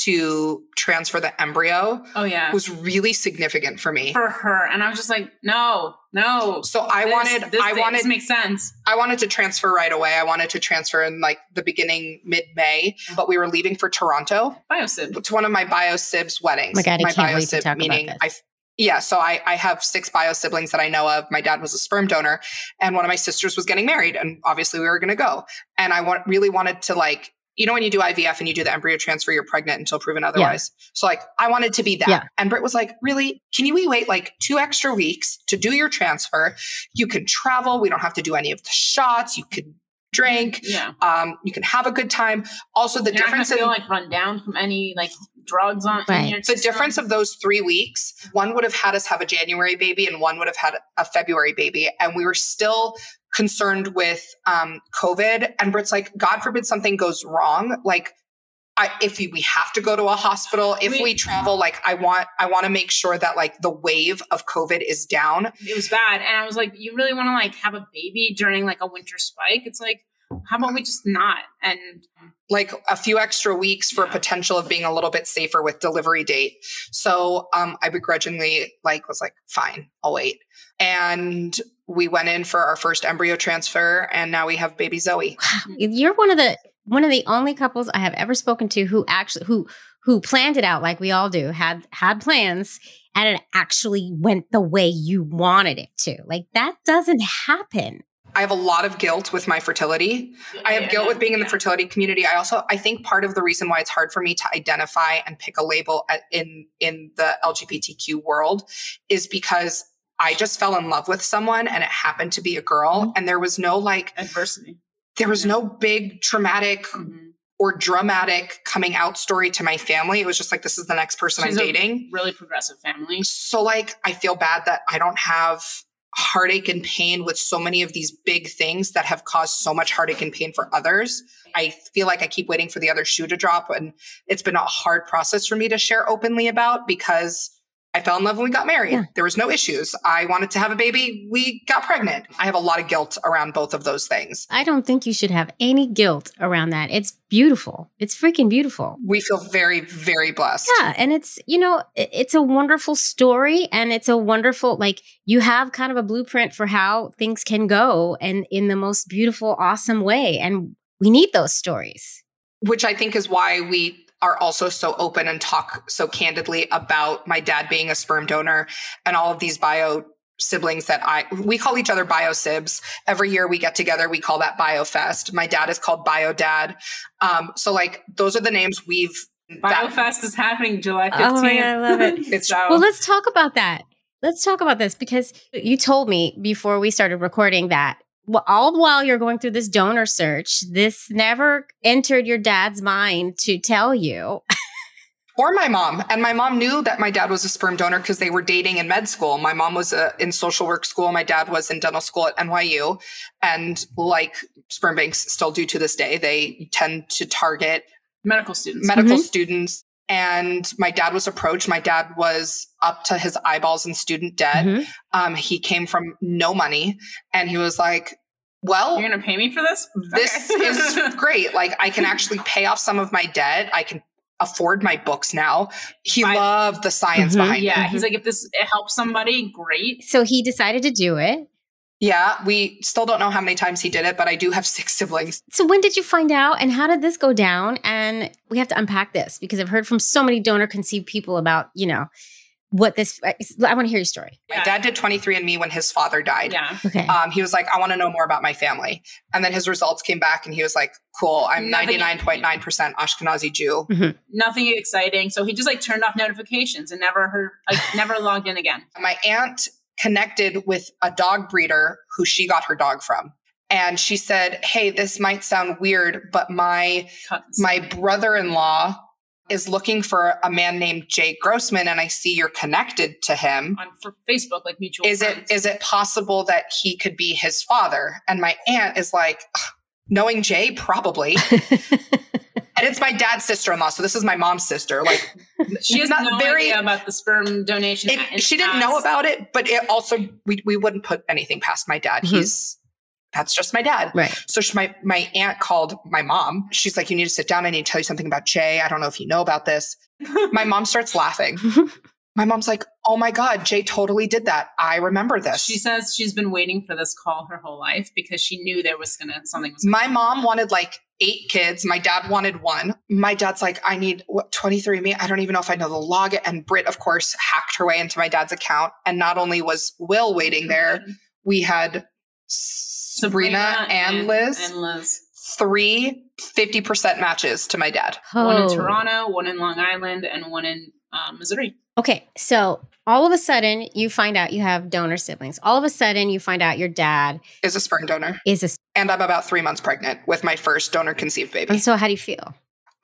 to transfer the embryo Oh yeah. was really significant for me. For her. And I was just like, no, no. So I This- wanted, this, I this wanted, makes sense. I wanted to transfer right away. I wanted to transfer in like the beginning, mid May, but we were leaving for Toronto Biosib. to one of my bio sibs weddings. Oh my God, I my can't bio wait to sib talk about meaning this. I yeah, so I, I have six bio siblings that I know of. My dad was a sperm donor, and one of my sisters was getting married, and obviously we were going to go. And I want, really wanted to like, you know, when you do IVF and you do the embryo transfer, you're pregnant until proven otherwise. So like, I wanted to be that. Yeah. And Brit was like, "Really? Can you wait like two extra weeks to do your transfer? You can travel. We don't have to do any of the shots. You could drink. Yeah. Um, you can have a good time. Also, the You're not gonna difference in feel like run down from any like drugs on Right. your the difference of those three weeks one would have had us have a january baby and one would have had a february baby and we were still concerned with um, covid and brit's like god forbid something goes wrong like I, if we we have to go to a hospital, if We- we travel, like I want, I want to make sure that like the wave of COVID is down. it was bad. And I was like, you really want to like have a baby during like a winter spike? It's like, how about we just not? And like a few extra weeks for Yeah. potential of being a little bit safer with delivery date. So um, I begrudgingly like was like, fine, I'll wait. And we went in for our first embryo transfer, and now we have baby Zoe. Wow. You're one of the one of the only couples I have ever spoken to who actually who who planned it out like we all do, had had plans and it actually went the way you wanted it to. Like that doesn't happen. I have a lot of guilt with my fertility. I have Yeah, guilt with being in the yeah. fertility community. I also I think part of the reason why it's hard for me to identify and pick a label at, in in the LGBTQ world is because I just fell in love with someone and it happened to be a girl Mhm. and there was no like adversity. there was Yeah. no big traumatic Mhm. or dramatic coming out story to my family. It was just like this is the next person She's I'm dating. Really progressive family. So like I feel bad that I don't have heartache and pain with so many of these big things that have caused so much heartache and pain for others. I feel like I keep waiting for the other shoe to drop and it's been a hard process for me to share openly about because I fell in love when we got married. Yeah. There was no issues. I wanted to have a baby. We got pregnant. I have a lot of guilt around both of those things. I don't think you should have any guilt around that. It's beautiful. It's freaking beautiful. We feel very, very blessed. Yeah, and it's you know it's a wonderful story, and it's a wonderful like you have kind of a blueprint for how things can go, and in the most beautiful, awesome way. And we need those stories. which I think is why we are also so open and talk so candidly about my dad being a sperm donor and all of these bio siblings that I we call each other bio sibs. Every year we get together, we call that bio fest. My dad is called bio dad. Um, so like those are the names we've that- BioFest is happening July 15th. Oh 15th. my God, I love it. It's- [LAUGHS] so, Well, let's talk about that. Let's talk about this because you told me before we started recording that wh- all the while you're going through this donor search, this never entered your dad's mind to tell you. or my mom. And my mom knew that my dad was a sperm donor because they were dating in med school. My mom was uh, in social work school. My dad was in dental school at NYU. And like sperm banks still do to this day, they tend to target medical students. medical Mhm. students. And my dad was approached. My dad was up to his eyeballs in student debt. Mhm. Um, he came from no money. And he was like, well, You're going to pay me for this? this Okay. is [LAUGHS] great. Like I can actually pay off some of my debt. I can afford my books now. He I- loved the science Mhm. behind yeah, it. Yeah he's like, if this it helps somebody, great. So he decided to do it. Yeah, we still don't know how many times he did it, but I do have six [LAUGHS] siblings. So when did you find out and how did this go down? And we have to unpack this because I've heard from so many donor conceived people about, you know, what this I, I want to hear your story. My Yeah. dad did 23andMe when his father died. Yeah. Okay. Um, he was like, I want to know more about my family. And then his results came back and he was like, cool, I'm Nothing- 99.9% Ashkenazi Jew. Nothing exciting. So he just like turned off notifications and never heard, like, never logged in again. [LAUGHS] My aunt connected with a dog breeder who she got her dog from. And she said, Hey, this might sound weird, but my Cut. my brother-in-law is looking for a man named Jay Grossman, and I see you're connected to him. on for Facebook, like mutual Is it friends. is it possible that he could be his father? And my aunt is like, knowing Jay, probably. [LAUGHS] and it's my dad's sister-in-law, so this is my mom's sister. Like [LAUGHS] she has not no very- idea about the sperm donation. it, the she didn't know about it, but it also we we wouldn't put anything past my dad. Mhm. He's that's just my dad. right. So she, my my aunt called my mom. She's like, "You need to sit down. I need to tell you something about Jay. I don't know if you know about this." [LAUGHS] my mom starts laughing. My mom's like, "Oh my god, Jay totally did that. I remember this." She says she's been waiting for this call her whole life because she knew there was gonna something was. Gonna my mom wanted like eight kids. My dad wanted one. My dad's like, I need what 23 me. I don't even know if I know the log. And Brit, of course, hacked her way into my dad's account. And not only was Will waiting there, mm-hmm. we had Sabrina, and, Liz, and Liz. three 50% matches to my dad. One in Oh. Toronto, one in Long Island, and one in uh, Missouri. Okay, so all of a sudden you find out you have donor siblings. All of a sudden you find out your dad Is a sperm donor. is a. And I'm about three months pregnant with my first donor conceived baby. And so how do you feel?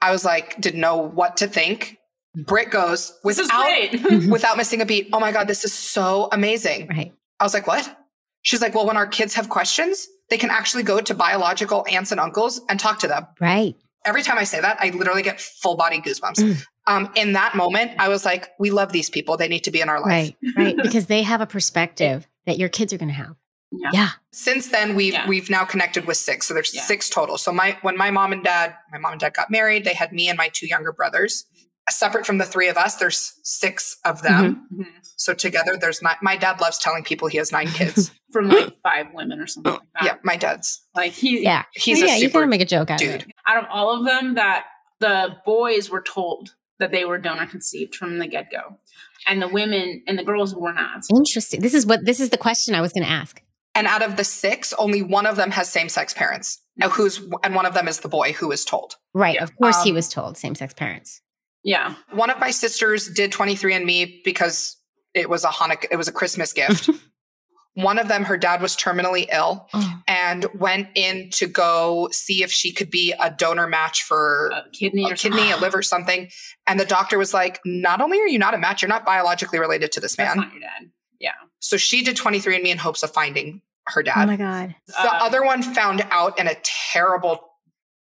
I was like, didn't know what to think. Brit goes This is without great. [LAUGHS] without missing a beat. Oh my God, this is so amazing. Right. I was like, what? She's like, well, when our kids have questions, they can actually go to biological aunts and uncles and talk to them. Right. every time I say that, I literally get full body goosebumps. Mm. Um, in that moment, I was like, we love these people. They need to be in our life. Right, right. Because they have a perspective that your kids are going to have. Yeah. Yeah. Since then, we've Yeah. we've now connected with six. So there's Yeah. six total. So my when my mom and dad, my mom and dad got married, they had me and my two younger brothers. Separate from the three of us, there's six of them. Mhm. So together, there's not. My dad loves telling people he has nine [LAUGHS] kids. From like five women or something like that. yeah, my dad's. Like he, Yeah. He's yeah, a you super gotta make a joke out dude. of it. out of all of them that the boys were told that they were donor conceived from the get go, and the women and the girls were not. Interesting. This is what this is the question I was going to ask. And out of the six, only one of them has same sex parents. Now, who's and one of them is the boy who is told. Right. Yeah. Of course, he Um, was told same sex parents. Yeah, One of my sisters did 23andMe because it was a Hanukkah, it was a Christmas gift. [LAUGHS] one of them, her dad was terminally ill Oh. and went in to go see if she could be a donor match for a kidney a or kidney, a liver, something. And the doctor was like, not only are you not a match, you're not biologically related to this That's man. not your dad. Yeah, So she did 23andMe in hopes of finding her dad. Oh my God. The Um, other one found out in a terrible,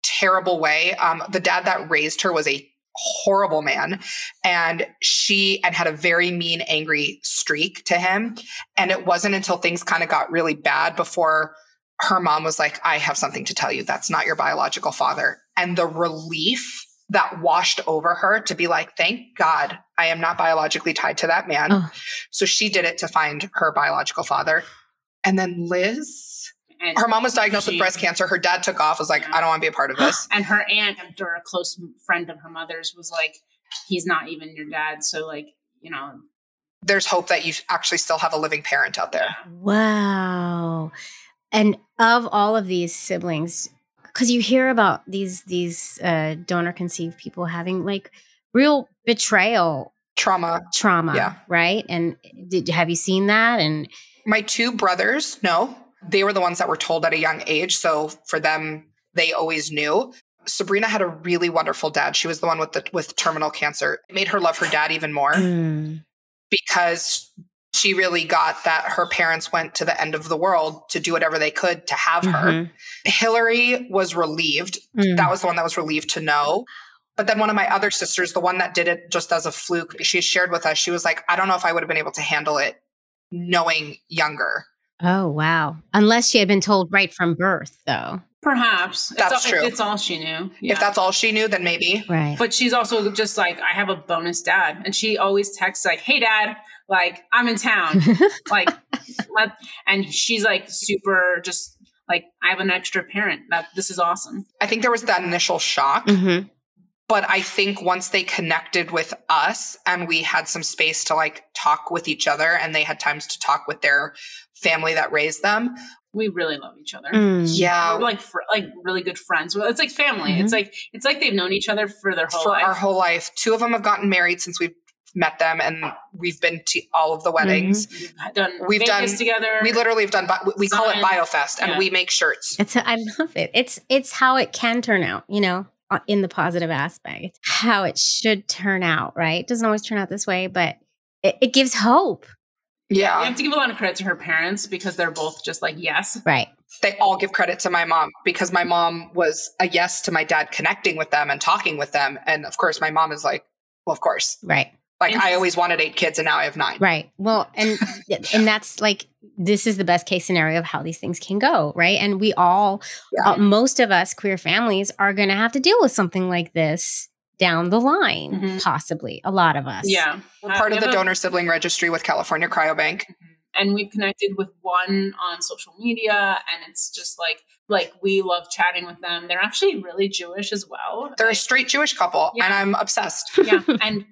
terrible way. Um, the dad that raised her was a horrible man, and she and had a very mean, angry streak to him. And it wasn't until things kind of got really bad before her mom was like, "I have something to tell you. That's not your biological father." And the relief that washed over her to be like, "Thank God, I am not biologically tied to that man." Oh. So she did it to find her biological father. And then Liz, and her mom was diagnosed she- with breast cancer. Her dad took off, was like, I don't want to be a part of this. [GASPS] and her aunt or a close friend of her mother's was like, he's not even your dad. So like, you know, There's hope that you actually still have a living parent out there. Wow. And of all of these siblings, because you hear about these these uh, donor conceived people having like real betrayal Trauma. trauma, Yeah. right? And did have you seen that? And My two brothers, no, they were the ones that were told at a young age. So for them, they always knew. Sabrina had a really wonderful dad. She was the one with the with terminal cancer. It made her love her dad even more Mm, because she really got that her parents went to the end of the world to do whatever they could to have her. mhm, Hillary was relieved mm. that was the one that was relieved to know. But then one of my other sisters, the one that did it just as a fluke, she shared with us, she was like, I don't know if I would have been able to handle it knowing younger. Oh wow! Unless she had been told right from birth, though, perhaps That's it's all, true. If it's all she knew. Yeah. If that's all she knew, then maybe. right? but she's also just like, I have a bonus dad, and she always texts like, "Hey, dad, like I'm in town, [LAUGHS] like," let, and she's like super just like I have an extra parent. That this is awesome. I think there was that initial shock. Mhm. But I think once they connected with us and we had some space to like talk with each other and they had times to talk with their family that raised them. We really love each other. Mm. Yeah. We're like fr- like really good friends. Well, it's like family. Mhm. It's like it's like they've known each other for their whole for life. our whole life. Two of them have gotten married since we've met them and we've been to all of the weddings. We've done We've Vegas done- together. We literally have done, bi- we call it Sign. BioFest and Yeah. we make shirts. It's I love it. It's it's how it can turn out, you know, Uh, in the positive aspect. How it should turn out, right? It doesn't always turn out this way, but it, it gives hope, We Yeah. have to give a lot of credit to her parents because they're both just like yes. right? They all give credit to my mom because my mom was a yes to my dad connecting with them and talking with them. And of course, my mom is like, well, of course. Right. Like I always wanted eight kids and now I have nine. Right. Well, and [LAUGHS] and that's like this is the best case scenario of how these things can go, right? And we all Yeah. uh, most of us queer families are going to have to deal with something like this down the line, Mhm. possibly. A lot of us. Yeah. We're Uh, part we of the have a- donor sibling registry with California Cryobank. And we've connected with one on social media and it's just like like we love chatting with them they're actually really jewish as well They're a straight Jewish couple Yeah. and I'm obsessed. yeah [LAUGHS] and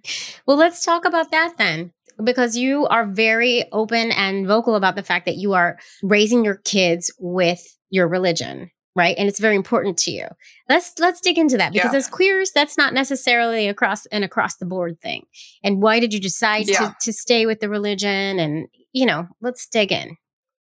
Well, let's talk about that then. Because you are very open and vocal about the fact that you are raising your kids with your religion, right? And it's very important to you. Let's let's dig into that because Yeah. as queers, that's not necessarily across an across the board thing. And why did you decide Yeah. to, to stay with the religion? And you know, let's dig in.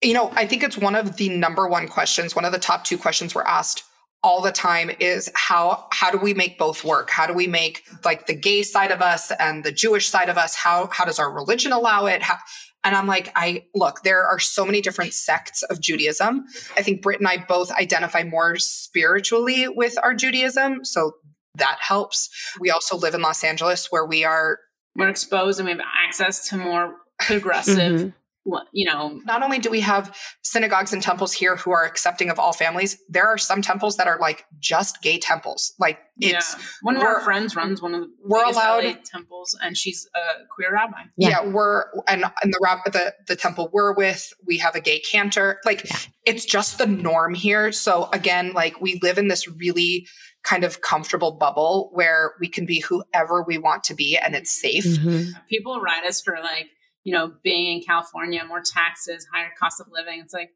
You know, I think it's one of the number one questions, one of the top two questions we're asked all the time is how how do we make both work how do we make like the gay side of us and the jewish side of us how how does our religion allow it how, and i'm like i look there are so many different sects of judaism i think brit and i both identify more spiritually with our judaism so that helps we also live in los angeles where we are We're exposed and we have access to more [LAUGHS] progressive, Mhm. What you know. not only do we have synagogues and temples here who are accepting of all families there are some temples that are like just gay temples like it's yeah, one of our friends runs one of the we're allowed- LA temples, and she's a queer rabbi. Yeah. yeah, we're and and the rab the the temple we're with we have a gay cantor like Yeah. it's just the norm here so again like we live in this really kind of comfortable bubble where we can be whoever we want to be and it's safe Mhm. People write us for like you know being in California, more taxes, higher cost of living. It's like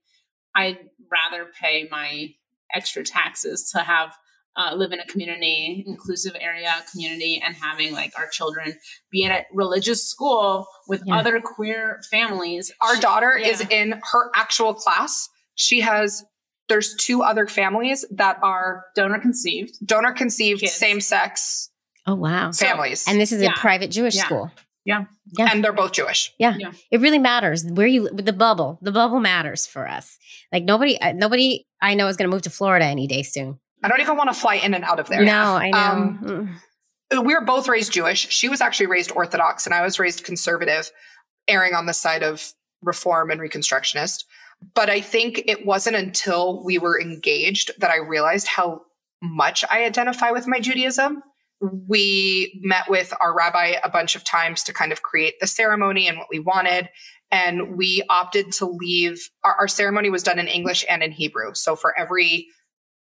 I'd rather pay my extra taxes to have. Uh, live in a community, inclusive area community, and having like our children be in a religious school with Yeah. other queer families. our daughter Yeah. is in her actual class she has there's two other families that are donor conceived. donor conceived same sex Oh wow. So- families And this is a private Jewish Yeah. school. Yeah. Yeah. and they're both jewish Yeah. It really matters where you the bubble. The bubble matters for us. Like nobody uh, nobody I know is going to move to Florida any day soon. i don't even want to fly in and out of there No, I know. Um, Mm. we were both raised Jewish. She was actually raised Orthodox, and I was raised conservative, erring on the side of reform and Reconstructionist. But I think it wasn't until we were engaged that I realized how much I identify with my Judaism. We met with our rabbi a bunch of times to kind of create the ceremony and what we wanted. And we opted to leave. Our, our ceremony was done in English and in Hebrew. So for every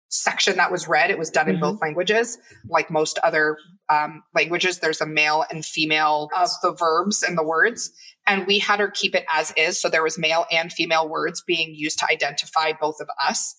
section that was read, it was done in Mhm. both languages. Like most other um, languages, there's a male and female of the verbs and the words. And we had her keep it as is. So there was male and female words being used to identify both of us.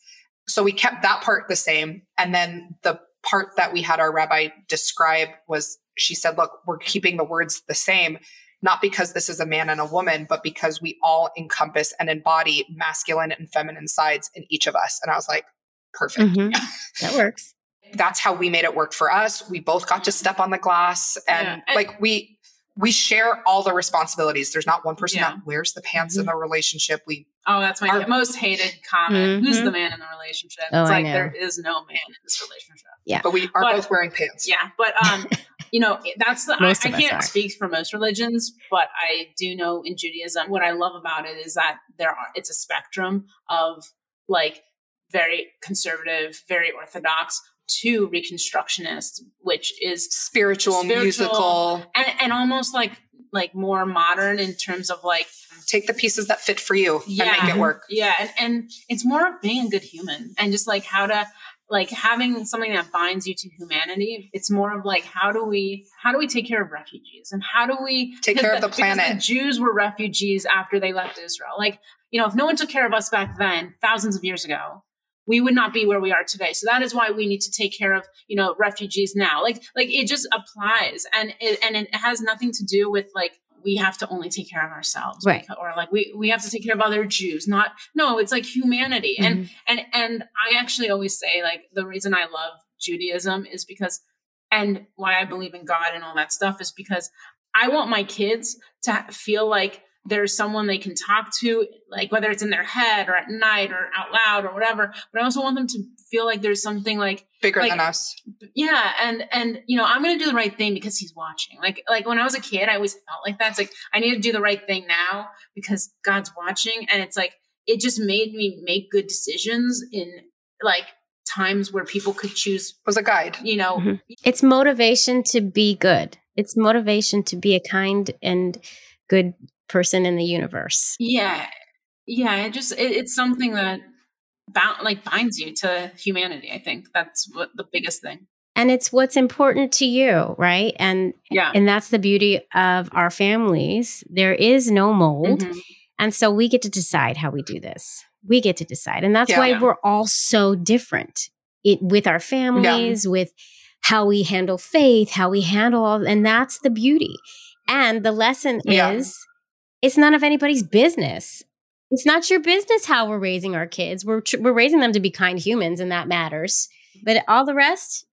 So we kept that part the same. And then the part that we had our rabbi describe was she said, look, we're keeping the words the same, not because this is a man and a woman, but because we all encompass and embody masculine and feminine sides in each of us. And I was like, perfect Mhm. [LAUGHS] That works. that's how we made it work for us. We both got to step on the glass and Yeah. And- like we we share all the responsibilities. There's not one person Yeah. Mm-hmm. that wears the pants in the relationship. We Oh, that's my Our- most hated comment. Who's Mhm. the man in the relationship? Oh, it's I like know. there is no man in this relationship. Yeah, but we are But- both wearing pants. Yeah, but um, [LAUGHS] you know, that's the I, I can't are. speak for most religions, but I do know in Judaism what I love about it is that there are it's a spectrum of like very conservative, very orthodox to reconstructionist, which is Spiritual, Spiritual. musical. and and almost like like more modern in terms of like Take the pieces that fit for you and make it work. Yeah, and, and it's more of being a good human and just like how to like having something that binds you to humanity. It's more of like how do we how do we take care of refugees and how do we Take care of the planet. The Jews were refugees after they left Israel. Like you know, if no one took care of us back then, thousands of years ago, we would not be where we are today. So that is why we need to take care of you know refugees now. Like like it just applies and it, and it has nothing to do with like we have to only take care of ourselves Right. or like we we have to take care of other jews not no it's like humanity and Mhm. and and i actually always say like the reason i love judaism is because and why i believe in god and all that stuff is because i want my kids to feel like there's someone they can talk to like whether it's in their head or at night or out loud or whatever but i also want them to feel like there's something like Bigger like- than us. yeah and and you know i'm gonna do the right thing because he's watching like like when i was a kid i always felt like that it's like i need to do the right thing now because god's watching and it's like it just made me make good decisions in like times where people could choose Was a guide. you know Mhm. It's motivation to be good. It's motivation to be a kind and good person in the universe. yeah yeah it just it, it's something that bound like binds you to humanity i think that's what the biggest thing And it's what's important to you, right? And yeah and that's the beauty of our families. There is no mold. Mhm. And so we get to decide how we do this. We get to decide. And that's Yeah. why Yeah. we're all so different it, with our families, with how we handle faith, how we handle all. And that's the beauty. And the lesson Yeah. is it's none of anybody's business. It's not your business how we're raising our kids. We're, tr- we're raising them to be kind humans, and that matters. But all the rest,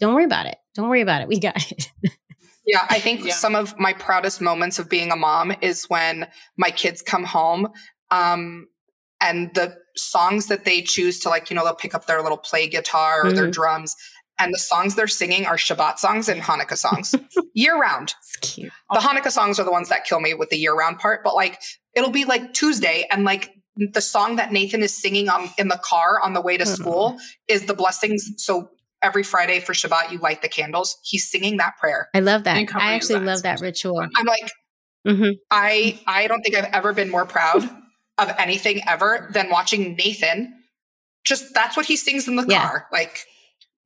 don't worry about it. Don't worry about it. We got it. [LAUGHS] Yeah, I think Yeah. some of my proudest moments of being a mom is when my kids come home um, and the songs that they choose to like, you know, they'll pick up their little play guitar or their Mhm. drums and the songs they're singing are Shabbat songs and Hanukkah songs [LAUGHS] year round. Cute. The Hanukkah songs are the ones that kill me with the year round part, but like it'll be like Tuesday and like the song that Nathan is singing on in the car on the way to Mhm. school is the blessings. So every Friday for Shabbat, you light the candles. He's singing that prayer. I love that. I actually eyes, love that ritual. I'm like, hmm I I don't think I've ever been more proud of anything ever than watching Nathan. Just that's what he sings in the Yeah. car. Like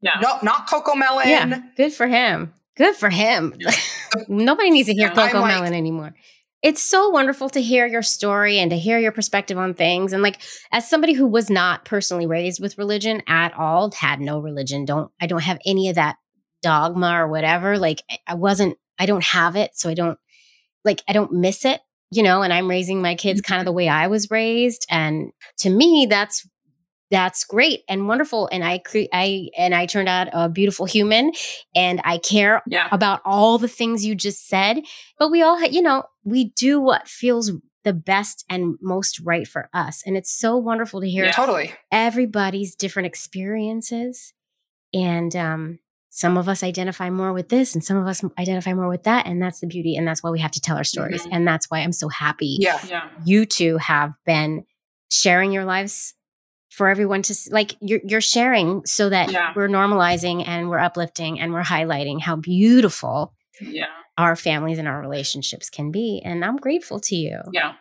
Yeah. no, not CoComelon. Yeah, good for him. Good for him. Yeah. [LAUGHS] Nobody needs to hear Yeah, Coco like- Melon anymore. It's so wonderful to hear your story and to hear your perspective on things. And like, as somebody who was not personally raised with religion at all, had no religion, don't I don't have any of that dogma or whatever. Like, I- I wasn't, I don't have it, so I don't like, I don't miss it. You know, and I'm raising my kids mm-hmm. kind of the way I was raised, and to me, that's that's great and wonderful. And I cre- I and I turned out a beautiful human, and I care Yeah. about all the things you just said. But we all, ha- you know, we do what feels the best and most right for us. And it's so wonderful to hear Yeah. Totally. everybody's different experiences. And um, some of us identify more with this, and some of us identify more with that. And that's the beauty. And that's why we have to tell our stories. Mhm. And that's why I'm so happy Yeah. Yeah. you two have been sharing your lives for everyone to like you're you're sharing so that Yeah. we're normalizing and we're uplifting and we're highlighting how beautiful Yeah. our families and our relationships can be and I'm grateful to you. Yeah.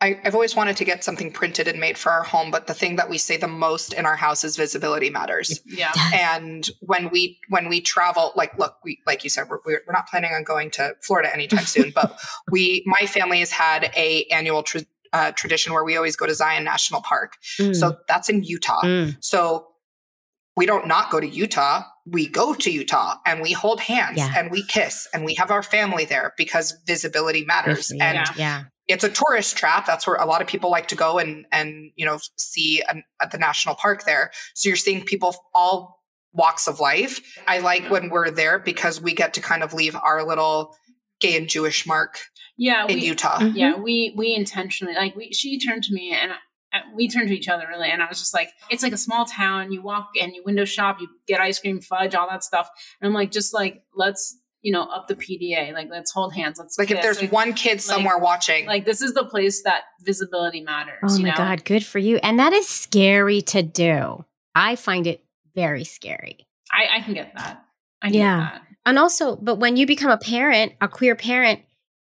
I, I've always wanted to get something printed and made for our home, but the thing that we say the most in our house is visibility matters. Yeah. And when we when we travel, like look, we like you said, we're we're we're not planning on going to Florida anytime soon, but [LAUGHS] we my family has had a annual tr uh, tradition where we always go to Zion National Park. Mm, So that's in Utah. mm, So we don't not go to Utah. We go to Utah and we hold hands Yeah. and we kiss and we have our family there because visibility matters. for you. And Yeah. yeah. it's a tourist trap. That's where a lot of people like to go and and you know see an, at the national park there. So you're seeing people all walks of life. I like when we're there because we get to kind of leave our little gay and Jewish mark Yeah. in we- Utah. Mhm. yeah we we intentionally like we she turned to me and I, we turned to each other really and i was just like it's like a small town you walk and you window shop you get ice cream fudge all that stuff and i'm like just like let's you know up the pda like let's hold hands let's Like if there's like, one kid somewhere watching, like this is the place that visibility matters Oh you my know god, good for you. And that is scary to do. I find it very scary. I, I can get that I can Yeah. get that. And also, but when you become a parent, a queer parent,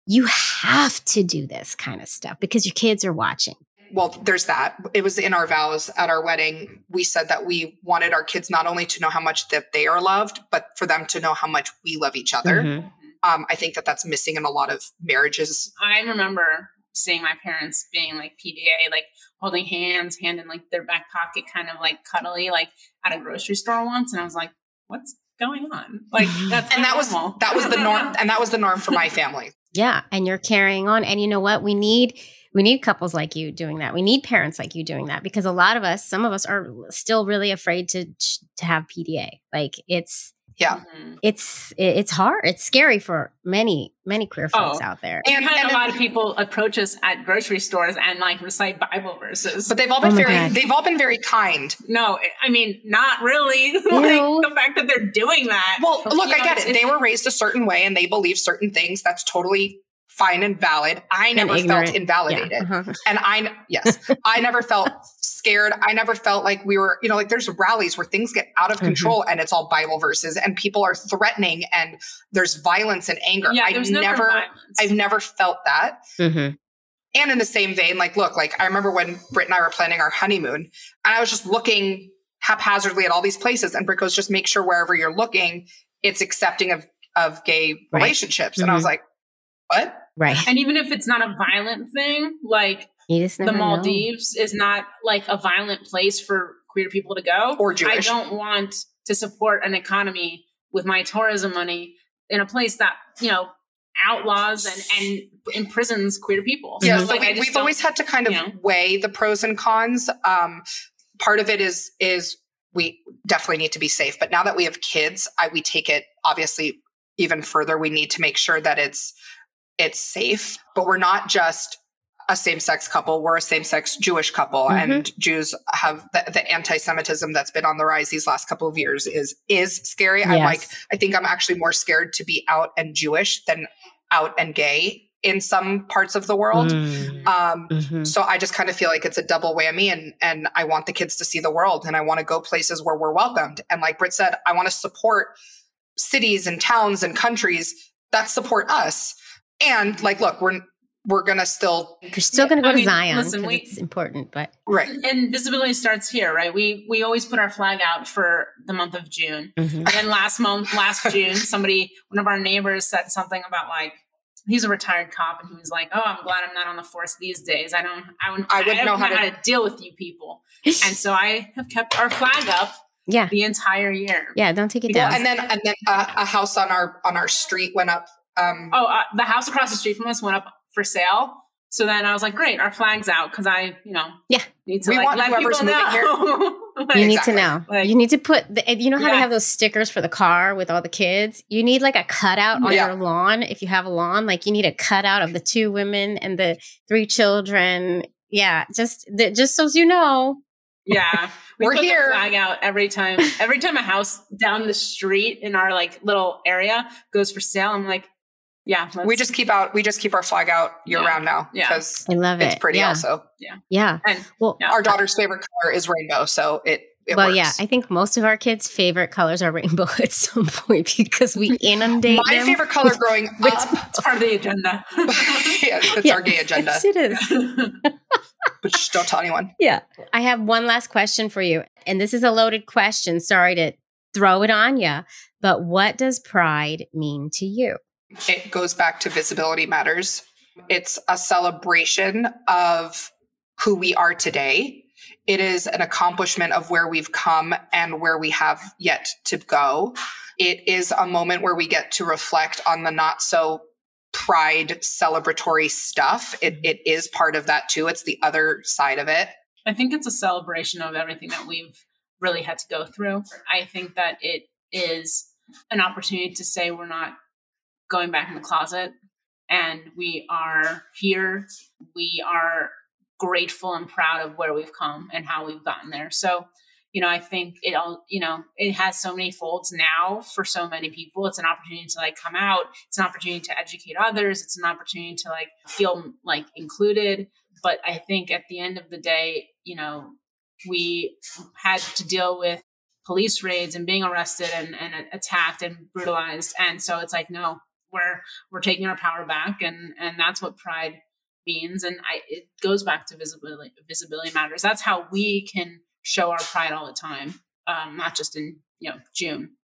you have to do this kind of stuff because your kids are watching. well, there's that. It was in our vows at our wedding. We said that we wanted our kids not only to know how much that they are loved, but for them to know how much we love each other. Mhm. Um, I think that that's missing in a lot of marriages. I remember seeing my parents being like PDA, like holding hands, hand in like their back pocket, kind of like cuddly, like at a grocery store once, and I was like, "What's going on?" Like [LAUGHS] that's And not that was that was the [LAUGHS] norm, and that was the norm for my family. Yeah, and you're carrying on. And you know what? We need we need couples like you doing that. We need parents like you doing that because a lot of us, some of us, are still really afraid to to have PDA. Like it's Yeah. Mhm. it's it's hard. It's scary for many many queer folks Oh. out there. We've And- had and a lot of people approach us at grocery stores and like recite Bible verses. But they've all been Oh very God. they've all been very kind. no, I mean, not really. [LAUGHS] Like the fact that they're doing that. Well, look, I know, get it. They were raised a certain way and they believe certain things. That's totally fine and valid. I never ignorant. felt invalidated. Yeah, uh-huh. And I, yes, I never felt [LAUGHS] scared. I never felt like we were, you know, like there's rallies where things get out of control and it's all Bible verses and people are threatening and there's violence and anger. yeah, I there's never, never, violence. I've never felt that. Mhm. And in the same vein, like, look, like I remember when Brit and I were planning our honeymoon and I was just looking haphazardly at all these places and Brit goes, just make sure wherever you're looking, it's accepting of, of gay Right. relationships. And I was Mhm. like, what? Right. and even if it's not a violent thing, like You just the never know. Maldives is not like a violent place for queer people to go. Or Jewish. I don't want to support an economy with my tourism money in a place that, you know, outlaws and, and imprisons queer people. Yeah, Mhm. so Like, we, we've always had to kind of you know. weigh the pros and cons. Um, part of it is is we definitely need to be safe. But now that we have kids, I, we take it obviously even further. We need to make sure that it's it's safe. But we're not just a same-sex couple. We're a same-sex Jewish couple, Mhm. and Jews have the, the anti-Semitism that's been on the rise these last couple of years is is scary. I'm like, I think I'm actually more scared to be out and Jewish than out and gay in some parts of the world. Mm. Um, Mhm. so I just kind of feel like it's a double whammy and and I want the kids to see the world and I want to go places where we're welcomed. And like Brit said, I want to support cities and towns and countries that support us. And like look, we're we're gonna still You're still going to go I to mean, Zion listen, 'cause we- it's important, but right. And visibility starts here, right? We we always put our flag out for the month of June. Mhm. And then last month, last June, somebody, one of our neighbors said something about like, he's a retired cop, and he was like, "Oh, I'm glad I'm not on the force these days. I don't, I wouldn't, I wouldn't don't know how to- deal with you people." [LAUGHS] And so I have kept our flag up yeah, the entire year. yeah. Don't take it Well, down. and then and then uh, a house on our on our street went up. Um, Oh, uh, the house across the street from us went up for sale. So then I was like, "Great, our flag's out," because I, you know, Yeah. need to We like want let people moving here- know. Like, [LAUGHS] [LAUGHS] you need Exactly. to know. Like- you need to put the, you know how they have those stickers for the car with all the kids. You need like a cutout on Yeah. your lawn if you have a lawn. Like you need a cutout of the two women and the three children. Yeah, just the, just so you know. Yeah. [LAUGHS] We We're put the here. flag out every time. Every time a house down the street in our like little area goes for sale, I'm like, yeah, we just keep out. We just keep our flag out year Yeah. round now Yeah. because I love it. it's pretty. Yeah. Also, Yeah. yeah And- well, yeah. our daughter's favorite color is rainbow, so it. it well, works. yeah. I think most of our kids' favorite colors are rainbow [LAUGHS] at some point because we inundate My them. favorite color growing with- up. [LAUGHS] it's part of the agenda. [LAUGHS] yeah, it's Yeah. our gay agenda. Yes, it is. But shh, don't tell anyone. Yeah. I have one last question for you. And this is a loaded question. Sorry to throw it on you. But what does pride mean to you? It goes back to visibility matters. It's a celebration of who we are today. It is an accomplishment of where we've come and where we have yet to go. It is a moment where we get to reflect on the not so pride celebratory stuff. It, mm-hmm. it is part of that too. It's the other side of it. I think it's a celebration of everything that we've really had to go through. I think that it is an opportunity to say we're not going back in the closet and we are here. We are grateful and proud of where we've come and how we've gotten there. So, you know, I think it all, you know, it has so many folds now for so many people. It's an opportunity to like come out. It's an opportunity to educate others. It's an opportunity to like feel like included. But I think at the end of the day, you know, we had to deal with police raids and being arrested and, and attacked and brutalized. And so it's like, no, we're we're taking our power back and and that's what pride means. And I it goes back to visibility visibility matters. That's how we can show our pride all the time. Um, not just in, you know, June.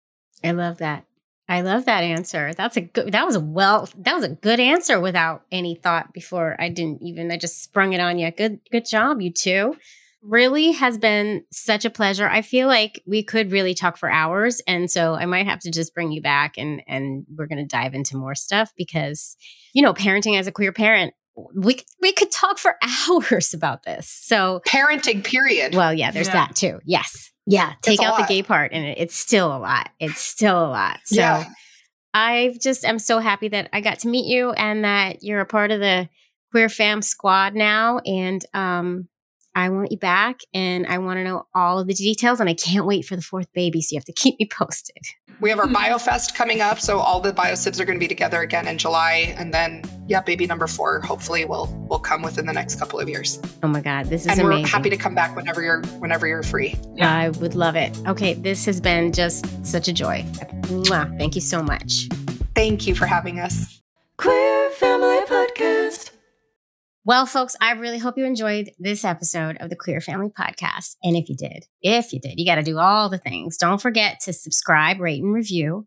I love that. I love that answer. That's a good that was a well that was a good answer without any thought before I didn't even I just sprung it on you. Good good job, you two. Really has been such a pleasure. I feel like we could really talk for hours. And so I might have to just bring you back and and we're gonna dive into more stuff because you know, parenting as a queer parent, we we could talk for [LAUGHS] hours about this. So Parenting, period. well, yeah, there's Yeah. that too. Yes. Yeah. Take out the gay part and it, it's still a lot. It's still a lot. So Yeah. I just am so happy that I got to meet you and that you're a part of the Queer Fam squad now. And um I want you back and I want to know all of the details and I can't wait for the fourth baby. So you have to keep me [LAUGHS] posted. We have our BioFest coming up, so all the biosibs are going to be together again in July, and then yeah, baby number four hopefully will will come within the next couple of years. Oh my God. This is and amazing. we're happy to come back whenever you're whenever you're free. Yeah. I would love it. Okay. This has been just such a joy. Mwah. Thank you so much. Thank you for having us. Queer Family Podcast. Well, folks, I really hope you enjoyed this episode of the Queer Family Podcast. And if you did, if you did, you got to do all the things. Don't forget to subscribe, rate, and review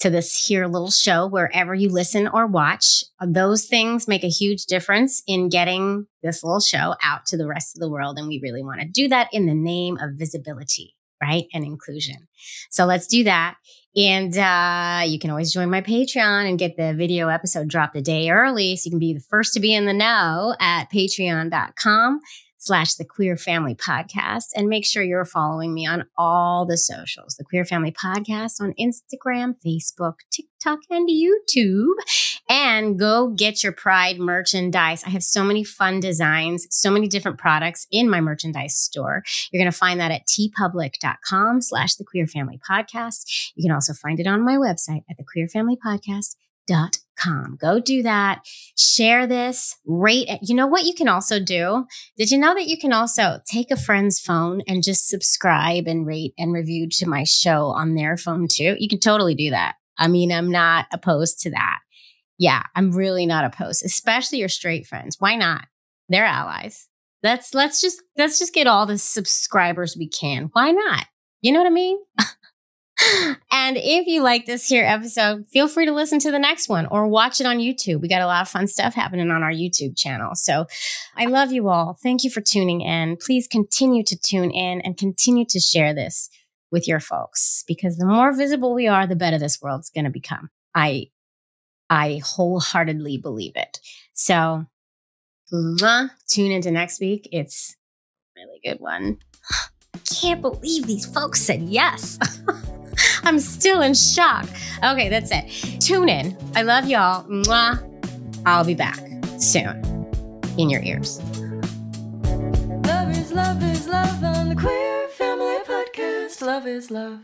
to this here little show wherever you listen or watch. Those things make a huge difference in getting this little show out to the rest of the world. And we really want to do that in the name of visibility, right? And inclusion. So let's do that. And uh, you can always join my Patreon and get the video episode dropped a day early. So you can be the first to be in the know at patreon.com slash the Queer Family Podcast. And make sure you're following me on all the socials, the Queer Family Podcast on Instagram, Facebook, TikTok, and YouTube. And go get your Pride merchandise. I have so many fun designs, so many different products in my merchandise store. You're going to find that at teepublic.com slash the Queer Family Podcast. You can also find it on my website at the Queer Family Podcast com. Go do that. Share this, rate it. You know what you can also do? Did you know that you can also take a friend's phone and just subscribe and rate and review to my show on their phone too? You can totally do that. I mean, I'm not opposed to that. Yeah, I'm really not opposed, especially your straight friends. Why not? They're allies. Let's let's just let's just get all the subscribers we can. Why not? You know what I mean? [LAUGHS] and if you like this here episode, feel free to listen to the next one or watch it on YouTube. We got a lot of fun stuff happening on our YouTube channel. So I love you all. Thank you for tuning in. Please continue to tune in and continue to share this with your folks because the more visible we are, the better this world's going to become. I I wholeheartedly believe it. So uh, tune into next week. It's a really good one. [GASPS] I can't believe these folks said yes. [LAUGHS] I'm still in shock. Okay, that's it. Tune in. I love y'all. Mwah. I'll be back soon in your ears. Love is love is love on the Queer Family Podcast. Love is love.